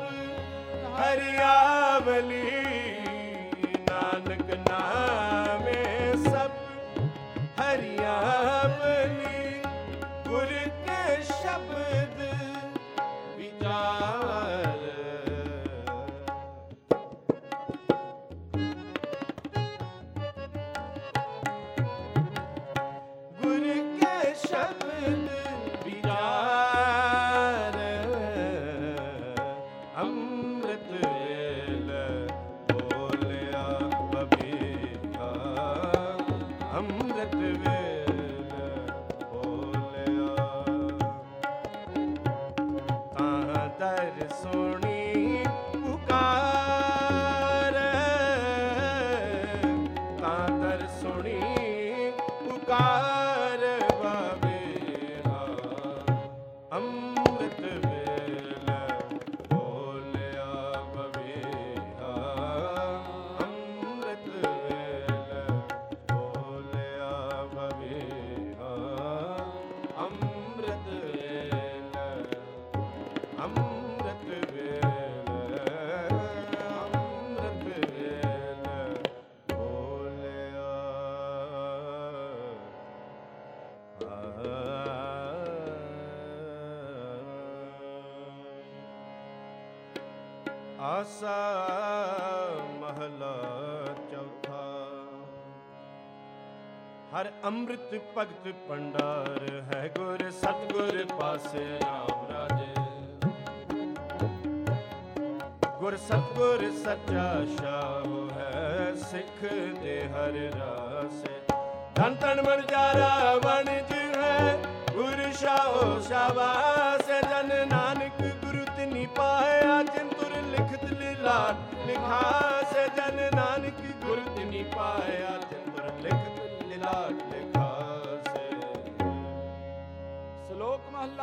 ਹਰਿਆਵਲੀ। ਨਾਨਕ ਨਾਮੇ ਅਮਰਤ ਭੰਡਾਰ ਹੈ ਗੁਰ ਸਤਗੁਰ ਪਾਸੇ RAM ਰਾਜੇ। ਗੁਰ ਸਤਗੁਰ ਸੱਚਾ ਸ਼ਾਹ ਹੈ ਸਿੱਖ ਦੇ ਹਰ ਰਾਹ।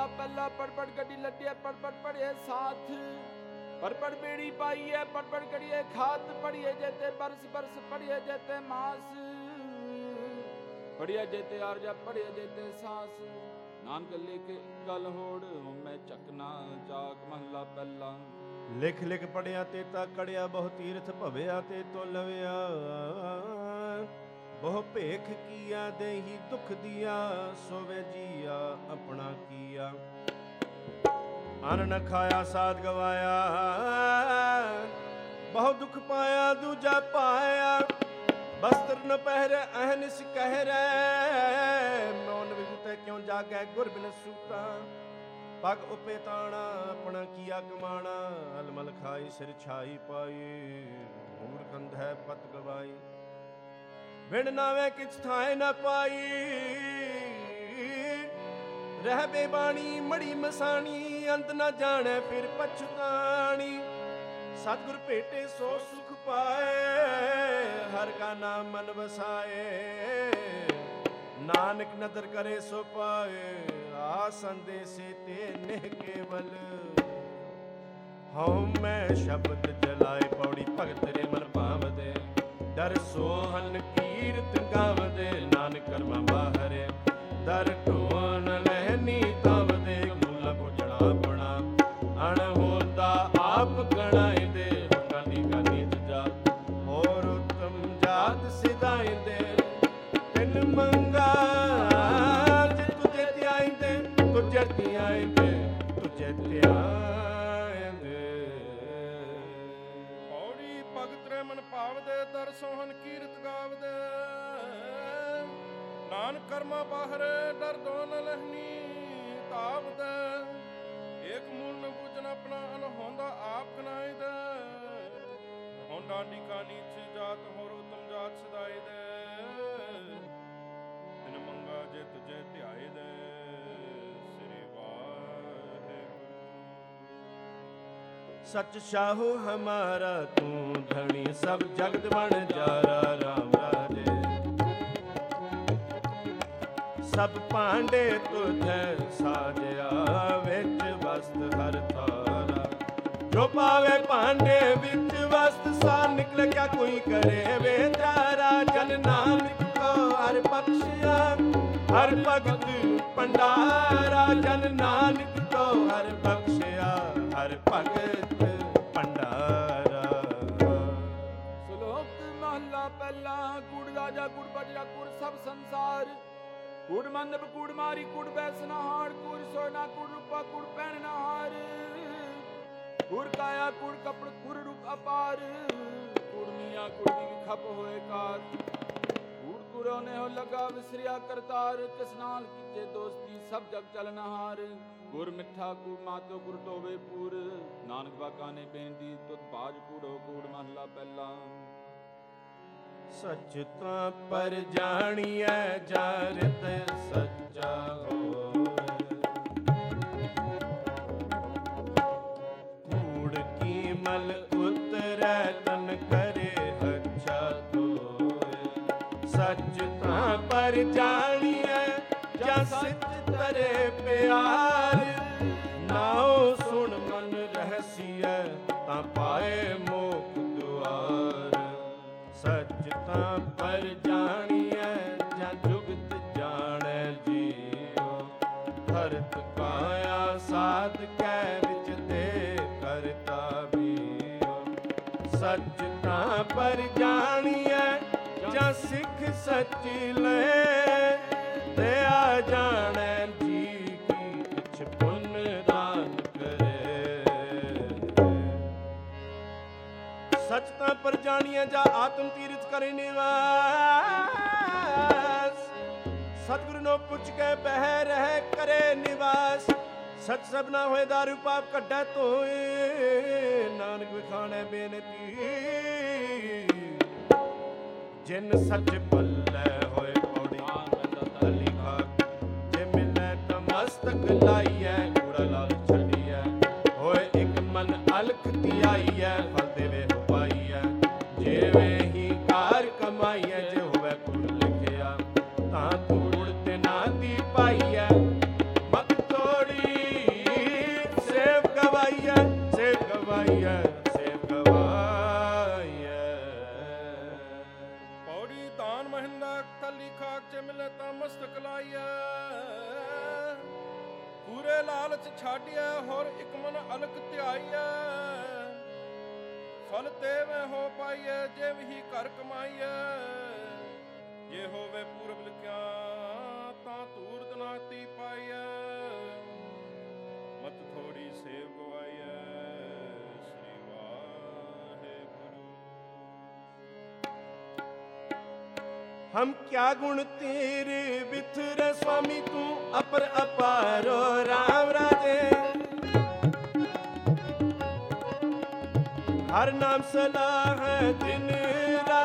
ਪਹਿਲਾ ਪਹਿਲਾ ਪੜਪੜ ਗੱਡੀ ਲੱਡਿਆ, ਪੜਪੜ ਪੜਿਆ ਸਾਥ। ਪੜਪੜ ਬੇੜੀ ਪਾਈਏ, ਪੜਪੜ ਕੜੀਏ ਖਾਤ ਪੜੀਏ ਜੇਤੇ ਬਰਸ ਬਰਸ ਪੜੀਏ ਜੇਤੇ ਮਾਸ। ਪੜਿਆ ਜੇਤੇ ਆਰਜਾ ਪੜਿਆ ਜੇਤੇ ਸਾਸ। ਨਾਨਕ ਲਿਖ ਗਲ ਹੋੜ ਮੈਂ ਚੱਕਨਾ ਜਾਗ ਮਹਲਾ ਪਹਿਲਾ। ਲਿਖ ਲਿਖ ਪੜਿਆ ਤੇ ਤਾਂ ਕੜਿਆ ਬਹੁ ਤੀਰਥ ਭਵਿਆ ਤੇ ਤੁਲਵਿਆ ਬਹੁ ਭੇਖ ਕੀਆ ਦੇਹੀ ਦੁਖ ਦਿਆ, ਸੋਵੇ ਜੀਆ ਆਪਣਾ ਕੀਆ। ਅਨ ਨ ਖਾਇਆ, ਸਾਧ ਗਵਾਇਆ, ਬਹੁ ਦੁਖ ਪਾਇਆ, ਦੂਜਾ ਪਾਇਆ। ਬਸਤਰ ਨ ਪਹਿਰੇ ਅਹਨਿਸ ਕਹਿ ਰੈ ਮੌਨ ਵਿਗੁਤੇ ਕਿਉ ਜਾਗੈ, ਗੁਰ ਬਿਨ ਸੂਤਾ। ਪਗ ਉਪੇ ਤਾਣਾ, ਆਪਣਾ ਕੀਆ ਕਮਾਣਾ। ਅਲਮਲ ਖਾਈ, ਸਿਰ ਛਾਈ ਪਾਈ ਮੂਰ ਕੰਧੈ ਪਤ ਗਵਾਈ। ਵਿਣ ਨਾਵੇਂ ਕਿਛ ਥਾਏ ਨ ਪਾਈ। ਰਹਿ ਬੇਬਾਣੀ, ਮੜੀ ਮਸਾਣੀ, ਅੰਤ ਨ ਜਾਣੈ ਫਿਰ ਪਛਤਾਣੀ ਸਤਿਗੁਰ ਭੇਟੇ ਸੋ ਸੁਖ ਪਾਏ, ਹਰ ਕਾ ਨਾਮ ਮਨ ਵਸਾਏ। ਨਾਨਕ ਨਦਰ ਕਰੇ ਸੋ ਪਾਏ ਆ ਸੰਦੇਸੇ ਤੇ ਨਿਹ ਕੇਵਲ। ਹਉ ਮੈਂ ਸ਼ਬਦ ਜਲਾਏ, ਪੌੜੀ ਭਗਤ ਰੇ ਮਨ ਭਾਵਦੇ। ਡਰ ਸੋਹਨ ਕੀਰਤ ਗਾਵਦੇ ਕਰਮਾ ਬਾਹਰੇ ਡਰ ਦੋਨ ਲਹਨੀ ਤਾਵਦੇ ਏਕ ਮੂਲ ਨ ਬੁਝਨ ਆਪਣਾ ਅਨਹੋਂਦਾ ਆਪ ਕਨਾਇਦੇ ਹੋਂਡਾ ਨਿਕਾ ਨੀਚ ਜਾਤ, ਹੋਰ ਉਤਮ ਜਾਤ ਸਦਾਈ ਦੇ। ਤਿਨ ਮੰਗਾ ਜੇ ਤੁਝੇ ਧਿਆਏ ਦੇ, ਸ੍ਰੀ ਵਾਹਿਗੁਰੂ। ਸਚ ਸ਼ਾਹੂ ਹਮਾਰਾ ਤੂੰ ਧਣੀ, ਸਭ ਜਗਤ ਬਣ ਜਾਰਾ ਰਾਮ। ਸਭ ਪਾਂਡੇ ਤੁਝੇ ਸਾਜਿਆ ਵਿੱਚ ਵਸਤ ਹਰ ਤਾਰਾ। ਜੋ ਪਾਵੇ ਭਾਂਡੇ ਵਿੱਚ ਵਸਤ ਸਾ ਨਿਕਲ ਕਿਆ ਕੋਈ ਕਰੇ ਵੇਚਾਰਾ ਜਨ ਨਾਨਕ ਕੋ ਹਰ ਬਖਸ਼ਿਆ, ਹਰ ਭਗਤ ਭੰਡਾਰਾ। ਜਨ ਨਾਨਕ ਕੋ ਹਰ ਬਖਸ਼ਿਆ, ਹਰ ਭਗਤ ਭੰਡਾਰਾ। ਸ਼ਲੋਕ ਮਹੱਲਾ ਪਹਿਲਾ ਕੁੜ ਰਾਜਾ ਕੁੜ ਬਜਰਾ ਕੁੜ ਸਭ ਸੰਸਾਰ। ਕੁੜ ਮੰਦਬ ਕੁੜ ਮਾਰੀ, ਕੁੜ ਬੈਸਨਾ ਹਾਰ, ਕੁੜ ਸੋਨਾ ਕੁੜ ਰੂਪਾ, ਕੁੜ ਪਹਿਨਣਾ ਹਾਰ। ਕੁੜ ਕਾਇਆ, ਕੁੜ ਕਪੜ, ਕੁੜ ਰੂਪ ਅਪਾਰ। ਕੁੜ ਮੀਆਂ, ਕੁੜ ਦੀ ਖਪ ਹੋਏ ਕਾਰ। ਕੁੜ ਕੁਰੋ ਨੇ ਹੋ ਲਗਾ ਵਿਸਰਿਆ ਕਰਤਾਰ। ਕਿਸ ਨਾਲ ਕੀਤੇ ਦੋਸਤੀ ਸਭ ਜਗ ਚਲਨ ਹਾਰ ਗੁਰ ਮਿੱਠਾ, ਕੁੜ ਮਾਤੋ, ਗੁਰ ਟੋਵੇ ਪੂਰ। ਨਾਨਕ ਬਾਕਾ ਨੇ ਬੇਨਤੀ ਤੁਤ ਬਾਜ ਕੂੜੋ, ਕੂੜ ਮਹੱਲਾ ਪਹਿਲਾ। ਸੱਚ ਤਾਂ ਪਰ ਜਾਣੀਐ ਜਾਰਤ ਸੱਚਾ ਹੋਏ ਕੂੜ ਕੀ ਮਲ ਉਤਰੈ ਤਨ ਕਰੇ ਹੱਛਾ ਤੋਏ ਸੱਚ ਤਾਂ ਪਰ ਜਾਣੀਐ ਜਸ ਤਰੇ ਪਿਆਰ। ਨਾਉ ਸੁਣ ਮਨ ਰਹਸੀਐ ਤਾਂ ਪਾਏ ਮੋਖ ਦੁਆਰ ਸੱਚ ਤਾਂ ਪਰ ਜਾਣੀਐ, ਜਾਂ ਜੁਗਤ ਜਾਣੈ ਜੀਉ। ਧਰਤ ਕਾਇਆ ਸਾਧ ਕੈ ਵਿੱਚ ਦੇ ਕਰਤਾ ਬੀਉ। ਸੱਚ ਤਾਂ ਪਰ ਜਾਣੀਐ, ਜਾਂ ਸਿੱਖ ਸੱਚ ਲੈ, ਤੇ ਆ ਜਾਣੈ ਪਰ ਜਾਣੀਐ ਜਾ ਆਤਮ ਤੀਰਥ ਕਰੇ ਨਿਵਾਸ। ਸਤਿਗੁਰੂ ਨੂੰ ਪੁੱਛ ਕੇ ਬਹਿ ਰਹਿ ਕਰੇ ਨਿਵਾਸ। ਸਚ ਸਭਨਾ ਹੋਏ ਦਾਰੂ ਪਾਪ ਕੱਢੈ ਤੋਏ ਨਾਨਕ ਵਿਖਾਣੈ ਬੇਨਤੀ। ਜਿਨ ਸੱਚ ਪੱਲੇ ਹੋਏ ਪੌੜੀ ਤਲੀ ਖਾ ਜੇ ਮਿਲੈ ਤਾਂ ਮਸਤਕ ਲਾਈਐ ਹਮ ਕਿਆ ਗੁਣ ਤੇਰੇ ਵਿਥਰੇ ਸੁਆਮੀ ਤੂੰ ਅਪਰ ਅਪਾਰੋ RAM ਰਾਜੇ ਹਰ ਨਾਮ ਸਲਾਹ ਦਿਨ ਰਾਤ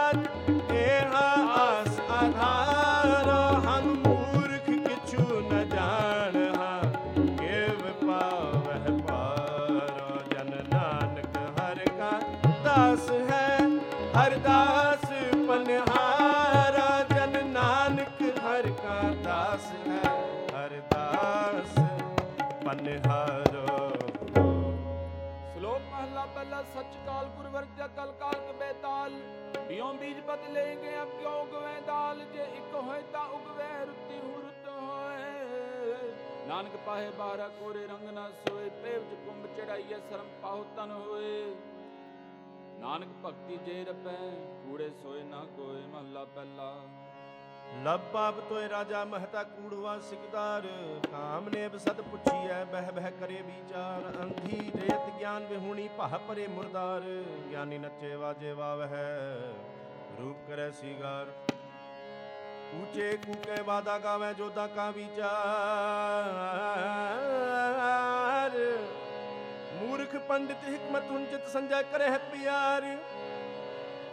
ਗੁਰ ਵਰਜਾ ਕਲ ਕਾਲ ਕਬੇ ਤਾਲ ਬਿਉ ਬੀਜ ਬਦ ਲੇਗੇ ਅਬ ਕਿਉ ਉਗਵੇ ਦਾਲ? ਜੇ ਇੱਕ ਹੋਏ ਤਾਂ ਉਗਵੇ ਰੁੱਤੀ ਹੁਰਤ ਹੋਏ। ਨਾਨਕ ਪਾਹੇ ਬਾਰਾ ਕੋਰੇ ਰੰਗ ਨਾ ਸੋਏ, ਪੇਵ ਚ ਕੁੰਭ ਚੜਾਈਏ, ਸ਼ਰਮ ਪਾਹੁ ਤਨ ਹੋਏ। ਨਾਨਕ ਭਗਤੀ ਜੇ ਰਪੈ, ਕੂੜੇ ਸੋਏ ਨਾ ਕੋਏ ਮਹਲਾ ਪਹਿਲਾ। ਲਬ ਪਾਪ ਤੋਏ ਰਾਜਾ ਮਹਤਾ ਕੂੜਵਾ ਸਿਕਦਾਰ, ਕਾਮ ਨੇਬ ਸਦ ਪੁੱਛੀਐ, ਬਹਿ ਬਹਿ ਕਰੇ ਵਿਚਾਰ। ਅੰਧੀ ਰੇਤ ਗਿਆਨ ਵਿਹੂਣੀ ਭਾਹ ਪਰੇ ਮੁਰਦਾਰ, ਗਿਆਨੀ ਨੱਚੇ ਵਾਜੇ ਵਾਵਹਿ, ਰੂਪ ਕਰੈ ਸੀਗਾਰ। ਊਚੇ ਕੂਕੇ ਵਾਦਾ ਗਾਵੇ ਜੋਦਾ ਕਾ ਵਿਚਾਰ। ਮੂਰਖ ਪੰਡਿਤ ਹਕਮਤ ਹੁੰਜਤ ਸੰਜੈ ਕਰਹਿ ਪਿਆਰ।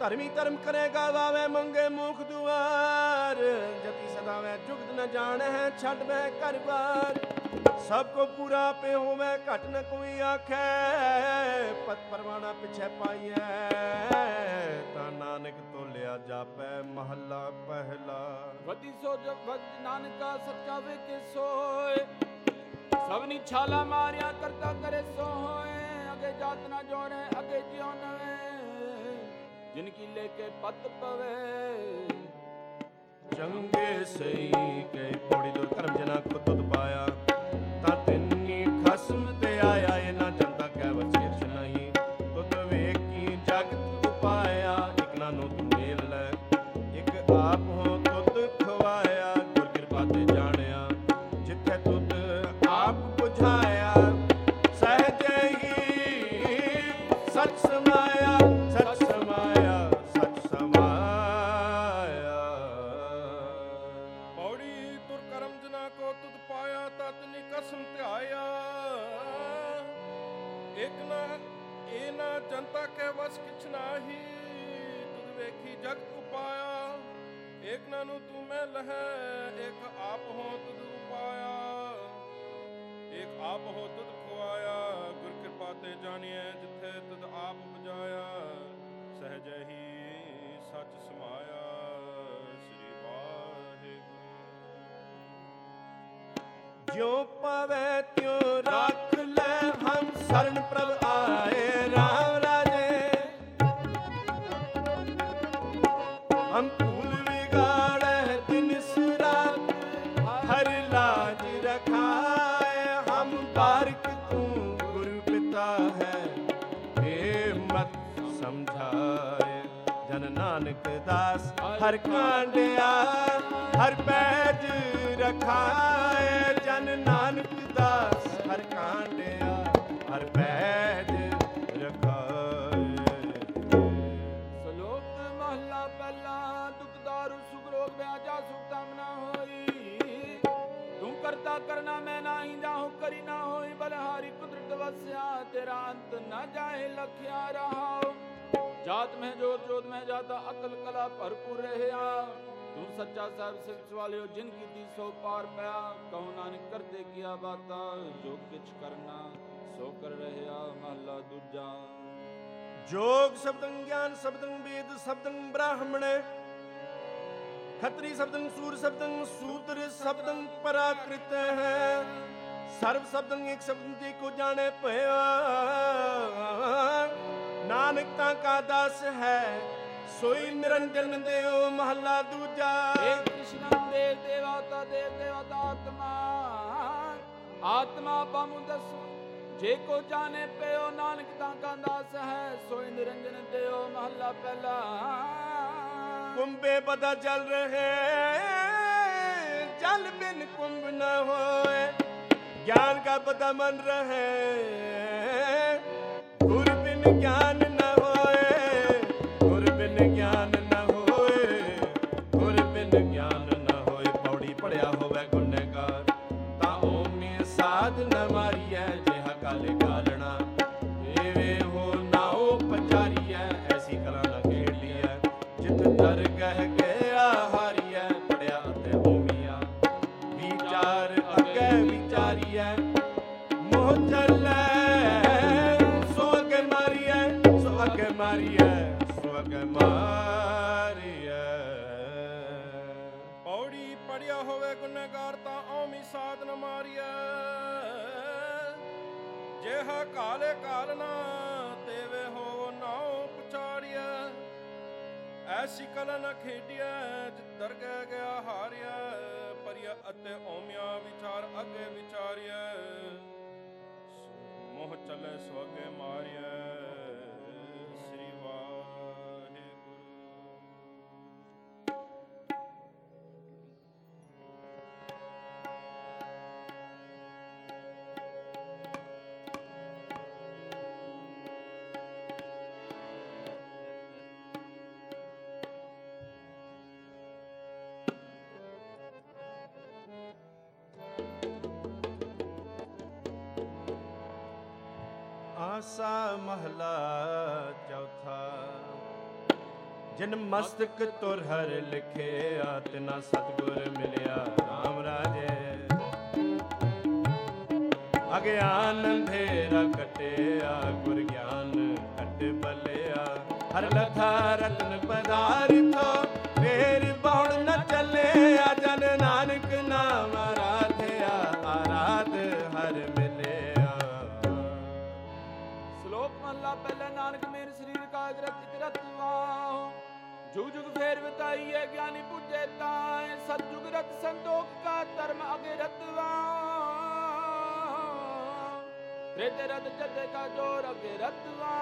ਧਰਮੀ ਧਰਮ ਕਰੇਗਾ ਵਾਵੇ, ਮੰਗੇ ਮੁਖ ਦੁਆਰ। ਜਤੀ ਸਦਾਵੇ ਜੁਗਤ ਨ ਜਾਣੈ, ਛੱਡ ਮੈਂ ਘਰ ਬਾਰ। ਸਭ ਕੋ ਪੂਰਾ ਪੇ ਹੋਵੇ, ਘਟ ਨ ਕੋਈ ਆਖੈ। ਪਤ ਪਰਵਾਣਾ ਪਿਛੈ ਪਾਈਐ, ਤਾਂ ਨਾਨਕ ਤੋਲਿਆ ਜਾਪੈ, ਮਹੱਲਾ ਪਹਿਲਾ। ਵਦੀ ਸੋ ਜਬ ਵਦ ਨਾਨਕਾ ਸੱਚਾ ਵੇ ਕੇ ਸੋਏ। ਸਭਨੀ ਛਾਲਾ ਮਾਰਿਆ, ਕਰਤਾ ਕਰੇ ਸੋ ਹੋਏ ਅਗੇ ਜਾਤ ਨਾ ਜੋੜੇ, ਅਗੇ ਜਿਉ ਨਵੇਂ। ਜਿਨ ਕੀ ਲੈ ਕੇ ਪਤ ਪਵੇ। ਚੰਗੇ ਸਈ ਕੈ ਪੌੜੀ ਦੁਰ ਕਰਮ ਜਨਾ ਕੋ ਕੀਆ ਬਾਤਾ ਜੋ ਕਿਛ ਕਰਨਾ ਸੋ ਕਰ ਰਹਿਆ ਮਹਲਾ ਦੂਜਾ। ਜੋਗ ਸ਼ਬਦੰ ਗਿਆਨ ਸ਼ਬਦੰ ਵੇਦ ਸ਼ਬਦੰ ਬ੍ਰਾਹਮਣ। ਖੱਤਰੀ ਸ਼ਬਦੰ ਸੂਰ ਸ਼ਬਦੰ ਸੂਦਰ ਸ਼ਬਦੰ ਪਰਾਕ੍ਰਿਤ ਹੈ। ਸਰਬ ਸ਼ਬਦੰ ਇੱਕ ਸ਼ਬਦ ਦੀ ਕੋ ਜਾਣੇ ਭਇਆ। ਨਾਨਕ ਤਾਂ ਕਾ ਦਾਸ ਹੈ ਸੋਈ ਨਿਰੰਜਨ ਦੇਵ ਮਹਲਾ ਦੂਜਾ। ਏ ਕ੍ਰਿਸ਼ਨ ਦੇਵ ਦੇਵਤਾ ਦੇਵ ਦੇਵਤਾ ਆਤਮਾ। ਆਤਮਾ ਬਮੁੰਦਸ ਜੇ ਕੋ ਜਾਣੇ ਪਿਓ, ਨਾਨਕ ਤਾਂ ਕਾ ਦਾਸ ਹੈ ਸੋਇ ਨਿਰੰਜਨ ਦਿਓ ਮਹੱਲਾ ਪਹਿਲਾ। ਕੁੰਬੇ ਬਦਾ ਜਲ ਰਹੇ ਜਲ ਬਿਨ ਕੁੰਭ ਨ ਹੋਏ। ਗਿਆਨ ਕਾ ਪਤਾ ਮਨ ਰਹੇ ਗੁਰ ਬਿਨ ਗਿਆਨ ਜਿਹਾ ਕਾਲੇ ਕਾਲਨਾ ਤੇਵੇ ਹੋ ਨਾਉ ਪੁਚਾਰੀਐ ਐਸੀ ਕਲ ਨ ਖੇਡੀਐ, ਜਿੱਧਰ ਗਏ ਗਿਆ ਹਾਰਿਆ ਪਰਿਆ ਅਤੇ ਔਮਿਆ ਵਿਚਾਰ ਅੱਗੇ ਵਿਚਾਰੀਐ। ਮੋਹ ਚੱਲੇ ਸੋ ਅੱਗੇ ਆਸਾ ਮਹਲਾ ਚੌਥਾ। ਜਿਨ ਮਸਤਕ ਤੁਰ ਹਰ ਲਿਖਿਆ, ਤਿਨਾ ਸਤਗੁਰ ਮਿਲਿਆ RAM ਰਾਜੇ। ਅਗਿਆਨ ਅੰਧੇਰਾ ਕਟਿਆ, ਗੁਰ ਗਿਆਨ ਕੱਟ ਬਲਿਆ। ਹਰ ਲਥਾ ਰਤਨ ਪਦਾਰਿਥੋ ਫੇਰ ਬਹੁੜ ਨ ਚੱਲਿਆ, ਜਨ ਨਾਨਕ ਨਾਮ ਜੁਗ ਜੁਗ ਫੇਰ ਬਤਾਈ ਹੈ ਗਿਆਨੀ ਪੁੱਜੇ ਤਾਏ, ਸਤਜੁਗ ਰਤ ਸੰਤੋਖ ਕਾ ਧਰਮ ਅਗੇ ਰਤਵਾ। ਤ੍ਰੇਤੇ ਰਤ ਜਤੇ ਕਾ ਜੋਰ ਅਗੇ ਰਤਵਾ।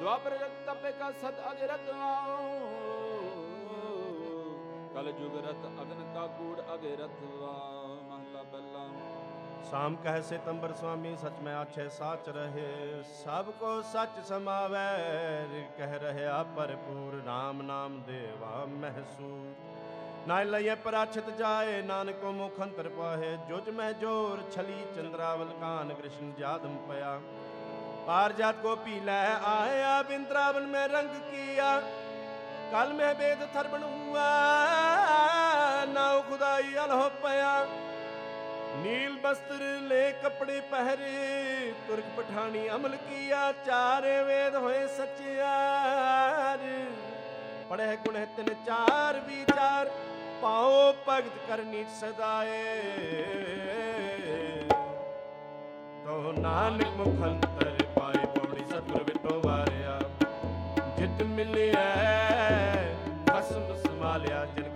ਦੁਆਪਰ ਰਤ ਤਪੇ ਕਾ ਸਤ ਅਗੇ ਰਤਵਾ। ਕਲ ਜੁਗ ਰਤ ਅਗਨ ਕਾ ਕੂੜ ਅਗੇ ਰਤਵਾ। ਮਹਲਾ ਪਹਿਲਾ ਸਾਮ ਕਹਿ ਸਿਤੰਬਰ ਸੁਆਮੀ ਸਚ ਮੈਂ ਆਛੇ ਸਾਚ ਰਹੇ ਸਭ ਕੋ ਸਚ ਸਮਾਵੈ ਰਿ ਕਹਿ ਰਹਿਆ ਭਰਪੂਰ RAM ਨਾਮ ਦੇਵਾ ਮਹਿਸੂਰ ਨਾ ਲਈਏ ਪਰਾਛਿਤ ਜਾਏ ਨਾਨਕੋ ਮੁਖ ਅੰਤਰ ਪਾਹੇ ਜੁਜ ਮੈਂ ਜੋਰ ਛਲੀ ਚੰਦਰਾਵਲ ਕਾਨ ਕ੍ਰਿਸ਼ਨ ਜਾਦਮ ਪਿਆ ਪਾਰ ਜਾਤ ਕੋ ਪੀ ਲੈ ਆਇਆ ਬਿੰਦਰਾਵਨ ਮੈਂ ਰੰਗ ਕੀਆ ਕਲ ਮੈਂ ਬੇਦ ਥਰਬਣ ਹੁਆ ਨਾਉ ਨੀਲ ਬਸਤਰ ਲੈ ਕਪੜੇ ਪਹਿਰੇ, ਤੁਰਕ ਪਠਾਣੀ ਅਮਲ ਕੀਆ, ਚਾਰ ਵੇਦ ਹੋਏ ਸਚਿਆਰ। ਪੜਹਿ ਗੁਣਹਿ ਤਿਨ ਚਾਰ ਵਿਚਾਰ ਪਾਉ ਭਗਤ ਕਰਨੀ ਸਦਾਏ। ਤੋ ਨਾਨਕ ਮੁਖੰਤਰ ਪਾਏ ਪੌੜੀ ਸਤਿਗੁਰ ਵਿਟੋ ਵਾਰਿਆ। ਜਿਤ ਮਿਲਿਆ ਬਸਮ ਸਮਾਲਿਆ ਜਿਨ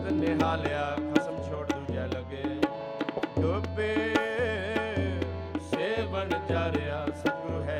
ਜਗਤ ਨਿਹਾਲਿਆ ਖਸਮ ਛੋੜ ਦੂਜੈ ਲਗੇ। ਡੋਬੇ ਸੇਵਨ ਚਾਰਿਆ ਸਤਿਗੁਰੂ ਹੈ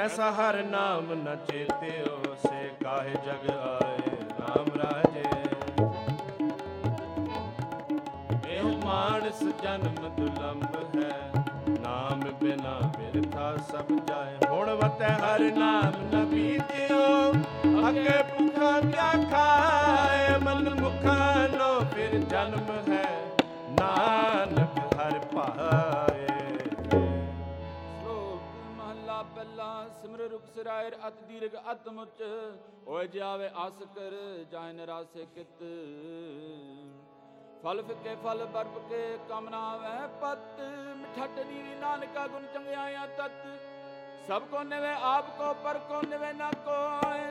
ਐਸਾ ਹਰ ਨਾਮ ਨ ਚੇਤਿਓ, ਸੇ ਕਾਹੇ ਜਗ ਆਏ RAM ਰਾਜੇ। ਇਹ ਮਾਨਸ ਜਨਮ ਦੁਲੰਭ ਹੈ, ਨਾਮ ਬਿਨਾ ਬਿਰਥਾ ਸਭ ਜਾਏ। ਹੁਣ ਵਤੈ ਹਰ ਨਾਮ ਨ ਬੀਤਿਓ ਅੱਗੇ ਭੁਖਾ ਕਿਆ ਖਾਏ ਜਨਮ ਹੈ। ਨਾਨਕ ਹਰ ਪਾਏ। ਪਹਿਲਾ ਸਿਮਰ ਰੁਖ ਸਿਰਾਇਰ ਅਤ ਦੀਰਘ ਅਤ ਮੁਚ, ਓਏ ਜਾਵੇ ਆਸ ਕਰ ਜਾਇ ਨਰਾਸੇ ਕਿਤ। ਫਲ ਫਿੱਕੇ ਫਲ ਬਰਬ ਕੇ ਕਮਨਾ ਵੈ ਪਤ ਮਿਠਟ ਨੀਵੀ ਨਾਨਕਾ ਗੁਣ ਚੰਗਿਆਇਆ ਤਤ। ਸਭ ਕੋ ਨਿਵੇ ਆਪ ਕੋ, ਪਰ ਕੋ ਨਿਵੇ ਨਾ ਕੋਏ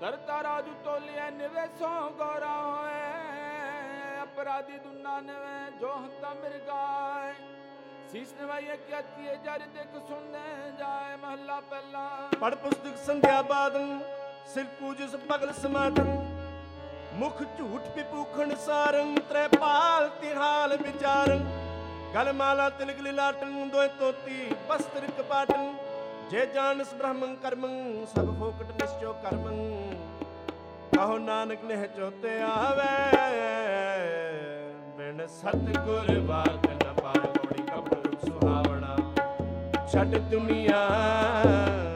ਕਰਤਾ ਰਾਜੂ ਤੋਲਿਐ ਨਿਵੇ ਸੋ ਗੋਰਾ ਹੋਏ ਅਪਰਾਧੀ ਦੁਨਾ ਨਿਵੇ ਜੋ ਹੰਤਾ ਮਿਰਗਾਏ। ਸੀਸ ਨਵਾਈਏ ਕਿਆਤੀਏ ਜਰ ਦੇਖ ਸੁਣਨੇ ਜਾਏ ਮਹੱਲਾ ਪਹਿਲਾ ਪੜ ਪੁਸਤਕ ਸੰਧਿਆ ਬਾਦੰ ਸਿਰ ਪੂਜਸ ਪਗਲ ਸਮਾਦੰ ਮੁਖ ਝੂਠ ਪਿਪੂਖਣ ਸਾਰੰ ਤ੍ਰੈਪਾਲ ਤਿਹਾਲ ਵਿਚਾਰੰ ਗਲ ਮਾਲਾ ਤਿਲਕ ਲਿਲਾਟੰ ਦੋਇ ਤੋਤੀ ਬਸਤਰ ਕਪਾਟੰ ਜੇ ਜਾਣਸ ਬ੍ਰਹਮੰ ਕਰਮੰ ਸਭ ਫੋਕਟ ਨਿਸ਼ਚੋ ਕਰਮੰ ਕਹੋ ਨਾਨਕ ਨਹਿ ਚੋਤੇ ਆਵੇ ਬਿਨ ਸਤਿਗੁਰ ਬਾਤ ਛੱਡ ਦੁਨੀਆ।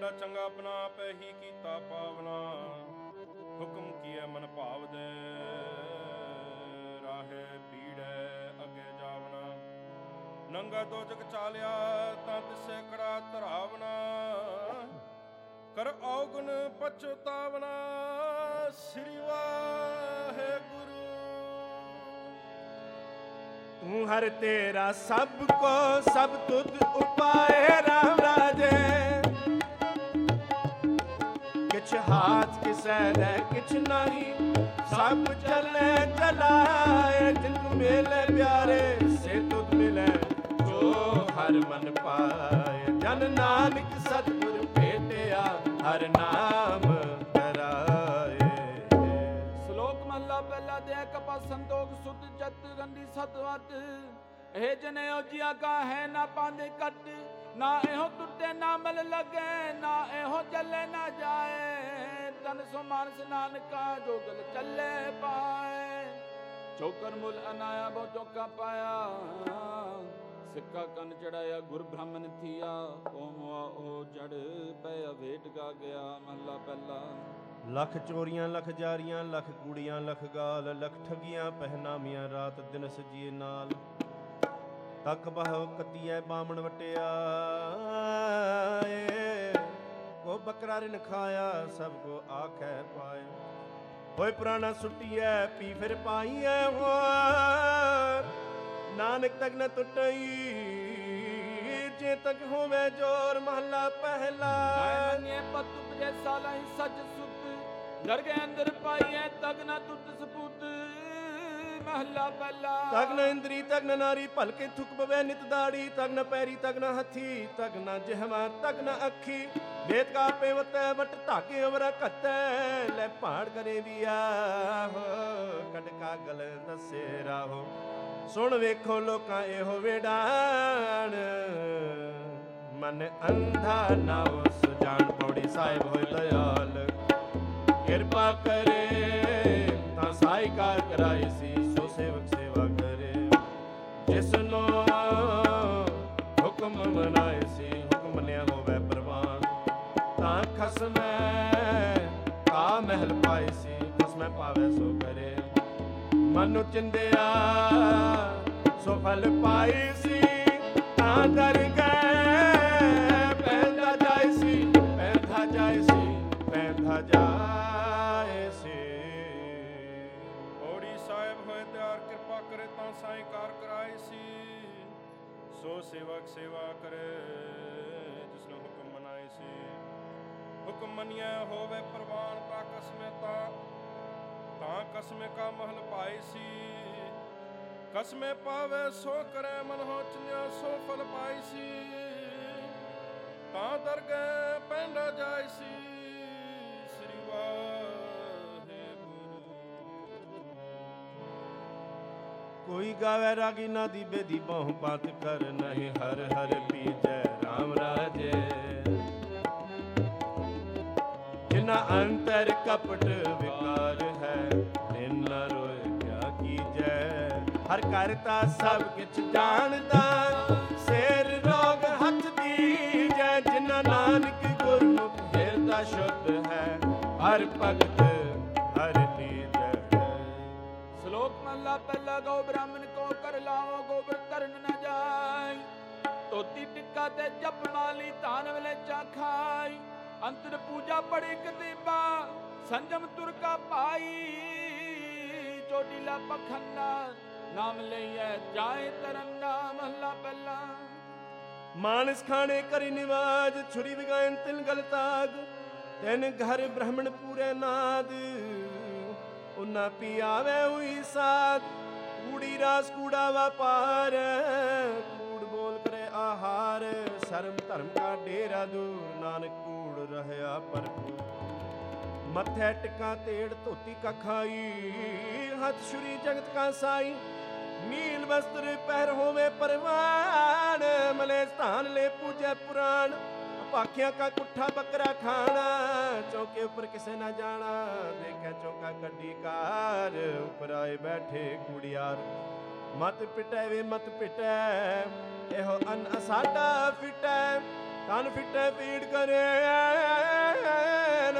ਮੰਡਾ ਚੰਗਾ ਆਪਣਾ ਆਪੇ ਹੀ ਕੀਤਾ ਪਾਵਨਾ। ਹੁਕਮ ਕੀਏ ਮਨ ਭਾਵ ਦੇ? ਰਾਹੇ ਪੀੜੈ ਅੱਗੇ ਜਾਵਣਾ। ਨੰਗਾ ਦੋ ਜਗ ਚਾਲਿਆ ਤਾਂ ਤਿਸੇ ਕੜਾ ਧਰਾਵਣਾ। ਕਰ ਔਗਣ ਪਛਤਾਵਣਾ ਸ੍ਰੀ ਵਾਹਿਗੁਰੂ ਤੂੰ ਹਰ ਤੇਰਾ ਸਭ ਕੋ ਸਭ ਤੁਧ ਉਪਾਏ ਰਾਮ ਕਿਛ ਹਾਥ ਕਿਸੈ ਦੇ ਕਿਛ ਨਹੀਂ ਸਭ ਚੱਲੇ ਚਲਾਏ ਜਿਨ ਤੂੰ ਮਿਲੇ ਪਿਆਰੇ ਸੇ ਤੁਧ ਮਿਲੇ ਜੋ ਹਰ ਮਨ ਪਾਏ ਜਨ ਨਾਨਕ ਸਤਿਗੁਰ ਭੇਟਿਆ ਹਰ ਨਾਮ ਧਰਾਏ ਸ਼ਲੋਕ ਮਹੱਲਾ ਪਹਿਲਾ ਦੇ ਕਪਾ ਸੰਤੋਖ ਸੁਧ ਜਤ ਗੰਦੀ ਸਤਵਤ ਇਹ ਜਨਿਓ ਜੀਆ ਕਾ ਹੈ ਨਾ ਪਾਂਦੇ ਕੱਟ, ਨਾ ਇਹੋ ਟੁੱਟੇ ਨਾ ਮਲ ਲਗੇ, ਨਾ ਇਹੋ ਚੱਲੇ ਨਾ ਜਾਏ। ਤਨ ਸੋ ਮਾਨਸ ਨਾਨਕਾ ਜੋਗਲ ਚੱਲੇ ਪਾਏ। ਚੌਕਰ ਮੁਲ ਅਨਾਇਆ ਬਹੁ ਚੌਕਾ ਪਾਇਆ। ਸਿੱਕਾ ਕੰਨ ਚੜਾਇਆ ਗੁਰ ਬ੍ਰਾਹਮਣ ਥੀਆ। ਓ ਮੁਆ ਉਹ ਜੜ ਪਿਆ ਵੇਟ ਗਾ ਗਿਆ ਮਹੱਲਾ ਪਹਿਲਾ। ਲੱਖ ਚੋਰੀਆਂ, ਲੱਖ ਜਾਰੀਆਂ, ਲੱਖ ਕੂੜੀਆਂ, ਲੱਖ ਗਾਲ, ਲੱਖ ਠਗੀਆਂ, ਪਹਿਨਾਮੀਆਂ ਰਾਤ ਦਿਨ ਸਜੀਏ ਨਾਲ। ਤੱਕ ਬਹ ਕਤੀਐ ਬਾਮਣ ਵਟਿਆ ਏ। ਕੋ ਬੱਕਰਾ ਰਿਨ ਖਾਇਆ, ਸਭ ਕੋ ਆਖੈ ਪਾਏ ਹੋਏ ਪੁਰਾਣਾ ਸੁੱਟੀਐ, ਪੀ ਫਿਰ ਪਾਈਐ ਹੋਰ ਨਾਨਕ ਤੱਕ ਨ ਟੁੱਟਈ, ਜੇ ਤੱਕ ਹੋਵੇ ਜੋਰ ਮਹੱਲਾ ਪਹਿਲਾ। ਆਏ ਪਤ ਉਪਜੇ ਸਾਲਾ ਹੀ ਸੱਚ ਸੁਤ ਦਰਗੇ ਅੰਦਰ ਪਾਈਐ ਤਗ ਨਾ ਟੁੱਟ ਸਪੂਤ ਮਹੱਲਾ ਪਹਿਲਾ ਤਗ ਨ ਇੰਦਰੀ ਤਗ ਨ ਨਾਰੀ, ਭਲਕੇ ਥੁਕ ਪਵੇ ਨਿਤ ਦਾੜੀ। ਤਗ ਨ ਪੈਰੀ ਤਗ ਨ ਹੱਥੀ ਤਗ ਨ ਜਿਹਵਾ ਤਗ ਨ ਅੱਖੀ। ਵੇਤ ਕਾ ਪੇਵਤੈ, ਵਟ ਧਾਕੇ ਅਵਰਾ ਘਤੈ। ਲੈ ਪਹਾੜ ਕਰੇ ਵੀ ਆਹੋ ਕਟਕਾ ਗਲ ਦਸੇ ਰਾਹੋ। ਸੁਣ ਵੇਖੋ ਲੋਕਾਂ ਇਹੋ ਵੇਡਾਣ ਮਨ ਅੰਧਾ ਨਾ ਉਸ ਜਾਣ ਪੌੜੀ ਸਾਹਿਬ ਹੋਏ ਦਇਆਲ। ਕਿਰਪਾ ਕਰੇ, ਤਾਂ ਸਾਈਕਾਰ ਕਰਾਈ ਸੀ ਸੋ ਸੇਵਕ ਸੇਵਾ ਕਰੇ ਜਿਸ ਨੂੰ ਹੁਕਮ ਮਨਾਏ ਸੀ, ਹੁਕਮ ਮੰਨਿਆ ਹੋਵੇ ਪ੍ਰਵਾਨ। ਤਾਂ ਖਸਮੈ, ਕਾ ਮਹਿਲ ਪਾਏ ਸੀ, ਖਸਮੈ ਪਾਵੇ ਸੋ ਕਰੇ। ਮਨੁ ਚਿੰਦਿਆ, ਸੋ ਫਲ ਪਾਈ ਸੀ, ਤਾਂ ਦਰ ਗਏ, ਪੈਂਦਾ ਜਾਈ ਸੀ, ਪੈਂਦਾ ਜਾਈ ਸੀ, ਪੈਂਦਾ ਜਾਏ ਸੀ। ਔੜੀ ਸਾਹਿਬ ਹੋਏ ਤਿਆਰ, ਕਿਰਪਾ ਕਰੇ ਤਾਂ ਸਾਈਕਾਰ ਕਰਾਏ। ਸੀ ਸੋ ਸੇਵਕ ਸੇਵਾ ਕਰੇ ਜਿਸ ਨੂੰ ਹੁਕਮ ਮਨਾਏ ਸੀ। ਹੁਕਮ ਮੰਨਿਆ ਹੋਵੇ ਪ੍ਰਵਾਨ, ਤਾਂ ਕਸਮੇ ਤਾਂ ਤਾਂ ਕਸਮੇ ਕਾ ਮਹਲ ਪਾਏ ਸੀ। ਕਸਮੇ ਪਾਵੇ ਸੋ ਕਰੇ ਮਨ ਹੋ ਕੋਈ ਗਾਵੇ ਰਾਗੀ ਨਾ ਦੀ, ਬੇਦੀ ਬਹੁ ਬਾਤ ਕਰ ਨਹੀਂ। ਹਰ ਹਰ ਪੀਜੈ RAM ਰਾਜੇ। ਜਿਨਾ ਅੰਤਰ ਕਪਟ ਵਿਕਾਰ ਹੈ, ਤਿਨ ਨ ਰੋਏ ਕਿਆ ਕੀਜੈ। ਹਰ ਕਰਤਾ ਸਭ ਕਿਛ ਜਾਣਦਾ, ਸੇਰ ਰੋਗ ਹੱਥ ਦੀਜੈ। ਜਿਨਾ ਨਾਨਕ ਗੁਰਮੁਖ ਹਿਰਦਾ ਸ਼ੁੱਧ ਹੈ, ਹਰ ਭਗਤ ਮਹਲਾ ਪਹਿਲਾ ਗੋ ਬ੍ਰਾਹਮਣ ਕੋ ਕਰ ਲਾਵੋ ਗੋਬਰ ਤਰਨ ਨ ਜਾਈ। ਤੋਤੀ ਟਿੱਕਾ ਤੇ ਜਪ ਮਾਲੀ ਧਾਨ ਵਲੇ ਚਾ ਖਾਈ ਅੰਤਰ ਪੂਜਾ ਪੜੀ ਕਤੀਬਾ, ਸੰਜਮ ਤੁਰ ਕਾ ਭਾਈ। ਚੋਟੀਲਾ ਪਖੰਡਾ, ਨਾਮ ਲਈਐ ਜਾਏ ਤਰੰਨਾ ਮਹਲਾ ਪਹਿਲਾ। ਮਾਨਸ ਖਾਣੇ ਕਰੀ ਨਿਵਾਜ, ਛੁਰੀ ਵਿਗਾਇਨ ਤਿਲ ਗਲ ਤਾਗ। ਤੈਨ ਘਰ ਬ੍ਰਾਹਮਣ ਪੂਰੇ ਨਾਦ, ਉਨਾ ਪੀ ਆਵੇ ਹੋਈ ਸਾਧ ਕੂੜੀ ਰਾਸ ਕੂੜਾ ਵਪਾਰ, ਕੂੜ ਬੋਲ ਕਰੇ ਆਹਾਰ, ਸ਼ਰਮ ਧਰਮ ਕਾ ਡੇਰਾ ਦੂਰ, ਨਾਨਕ ਕੂੜ ਰਹਿਆ ਭਰਪੂਰ। ਮੱਥੇ ਟਿਕਾ ਤੇੜ ਧੋਤੀ ਕਾ ਖਾਈ ਹੱਥ ਛੁਰੀ ਜਗਤ ਕਾ ਸਾਈ। ਨੀਲ ਵਸਤਰ ਪਹਿਰ ਹੋਵੇ ਪਰਵਾਨ ਮਲੇ ਸਥਾਨ ਲੈ ਪੂਜੈ ਪੁਰਾਣ। ਭਾਖਿਆਂ ਕਾ ਕੁੱਠਾ ਬੱਕਰਾ ਖਾਣਾ, ਚੌਕੇ ਉੱਪਰ ਕਿਸੇ ਨਾ ਜਾਣਾ। ਦੇਖੈ ਚੌਕਾ ਗੱਡੀ ਕਾਰ, ਉੱਪਰ ਆਏ ਬੈਠੇ ਕੁੜਿਆਰ। ਮਤ ਪਿਟੈ ਵੇ, ਮਤ ਪਿਟੈ, ਇਹੋ ਅਨ ਅਸਾਡਾ ਫਿਟੈ। ਕੰਨ ਫਿਟੈ ਪੀੜ ਕਰੇ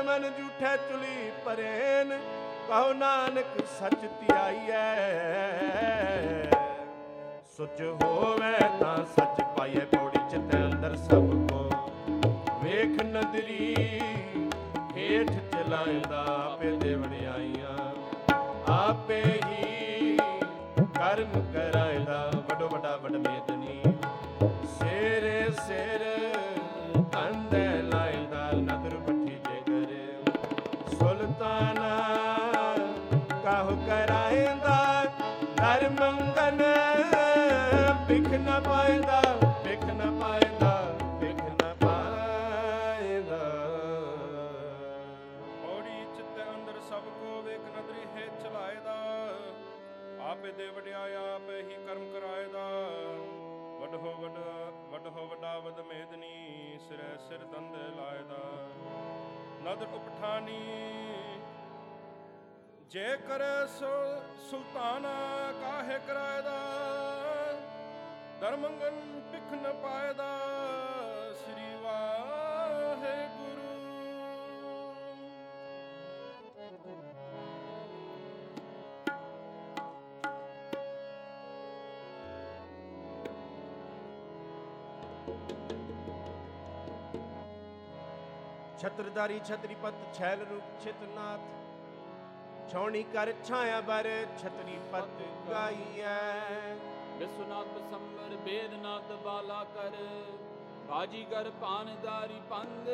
ਮਨ ਝੂਠੈ, ਚੁਲੀ ਪਰੇਨ। ਕਹੋ ਨਾਨਕ, ਸੱਚ ਧਿਆਈਐ। ਸੁਚ ਹੋਵੇ ਤਾਂ ਸੱਚ ਨਦਰੀ ਹੇਠ ਚਲਾਇਦਾ ਆਪੇ ਦੇ ਵਡਿਆਈਆਂ ਆਪੇ ਹੀ ਕਰਮ ਕਰਾਇਦਾ ਵੱਡੋ ਵੱਡਾ ਵੱਡ ਮੇਦਨੀ ਸਿਰ ਸਿਰ ਅੰਦੇ ਲਾਇਦਾ ਨਦਰ ਪੱਠੀ ਜੇ ਕਰੇ ਸੁਲਤਾਨਾ ਕਾਹ ਕਰਾਇਦਾ ਨਰ ਮੰਗਨ ਬਿਖ ਨ ਪਾਇਦਾ। ਵੱਡ ਹੋ ਵੱਡਾ ਵਦ ਮੇਦਨੀ ਸਿਰੈ ਸਿਰ ਦੰਦ ਲਾਇਦਾ। ਨਦਰ ਉਪਠਾਨੀ ਜੇ ਕਰੇ ਸੋ, ਸੁਲਤਾਨਾ ਕਾਹੇ ਕਰਾਇਦਾ ਧਰਮੰਗਨ ਪਿਖ ਨ ਪਾਇਦਾ। ਛਤਰਦਾਰੀ ਛਤਰੀਪਤ ਛੈਲ ਰੂਪ ਛਿਤਨਾਥ ਛੌਣੀ ਕਰ ਛਾਇਆ ਬਰ ਛਤਰੀਪਤ ਗਾਈਐ। ਵਿਸੁਨਾਥ ਬਸੰਬਰ ਬੇਦਨਾਥ ਬਾਲਾ ਕਰ ਬਾਜੀਗਰ ਪਾਨਦਾਰੀ ਪੰਦ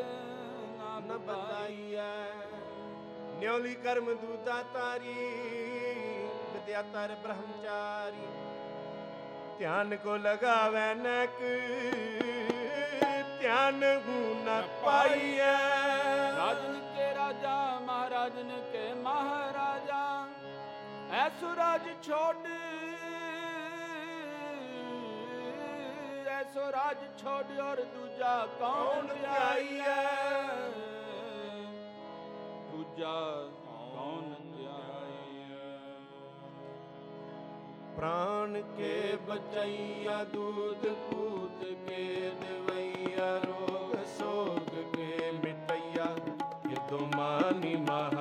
ਨਾ ਨ ਬਤਾਈ ਬਤਾਈਐ ਨਿਉਲੀ ਕਰਮ ਦੂਤਾ ਤਾਰੀ ਵਿਦਿਆ ਤਰ ਬ੍ਰਹਮਚਾਰੀ। ਧਿਆਨ ਕੋ ਲਗਾਵੈ ਨਕ ਧਿਆਨ ਹੂ ਨ ਪਾਈਐ। ਰਾਜਨ ਕੇ ਰਾਜਾ ਮਹਾਰਾਜਨ ਕੇ ਮਹਾਰਾਜਾ ਐਸੋ ਰਾਜ ਛੋੜ ਐਸੋ ਰਾਜ ਛੋੜ ਔਰ ਦੂਜਾ ਕੌਣ ਧਿਆਈਐ ਦੂਜਾ ਕੌਣ ਪ੍ਰਾਨ ਕੇ ਬਚਈਆ ਦੂਧ ਪੂਤ ਕੇ ਦੇਵਈਆ ਰੋਗ ਸੋਗ ਕੇ ਮਿਟਈਆ ਕਿਦੋ ਮਾਨੀ ਮਹਾਮਾਨ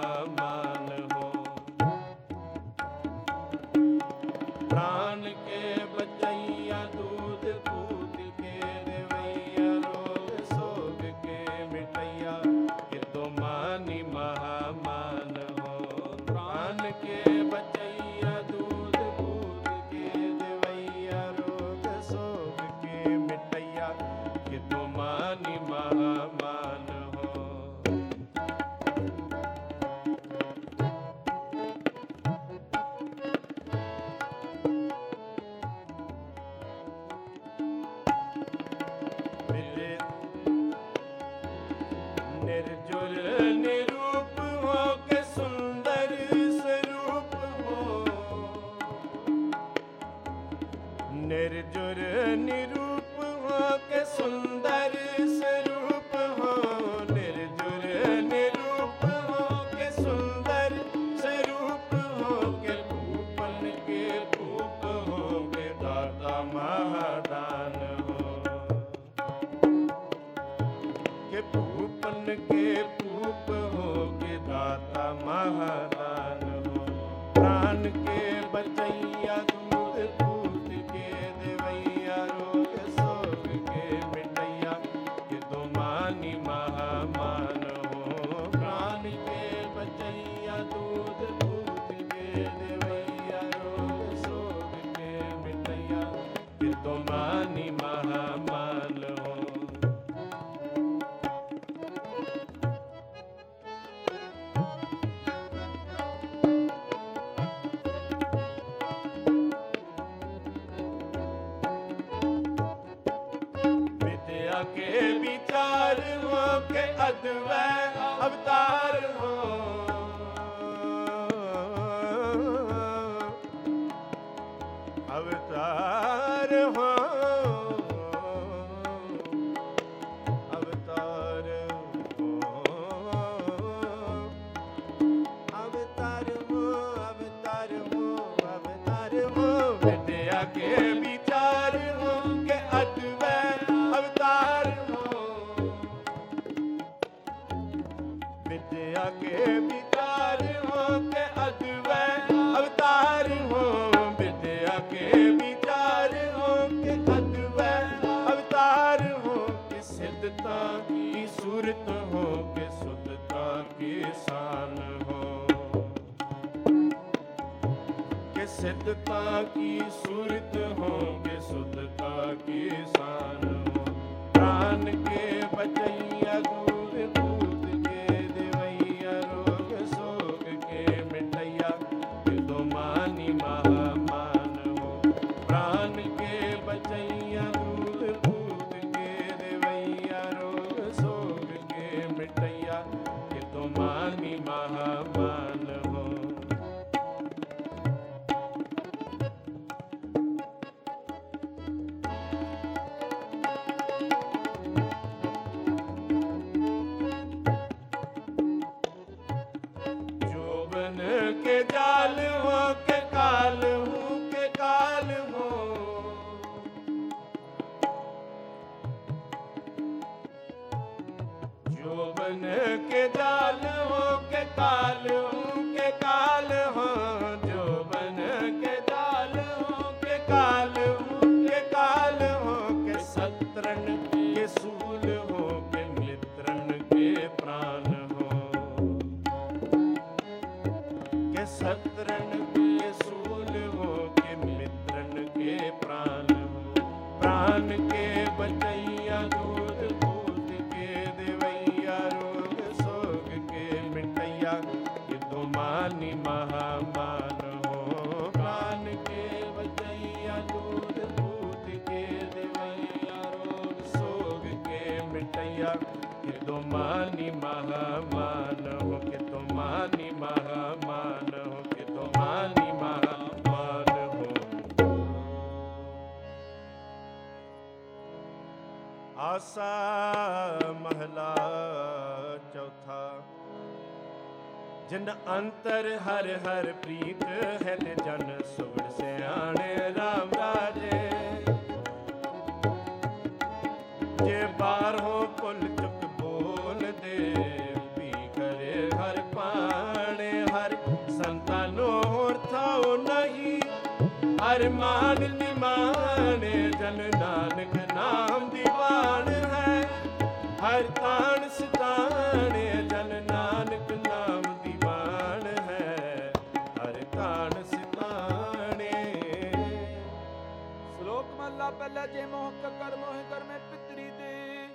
ਰਚੇ ਮੋਹ ਕਕਰ ਮੋਹ ਕਰ ਮੈਂ ਪਿਤਰੀ ਦੇ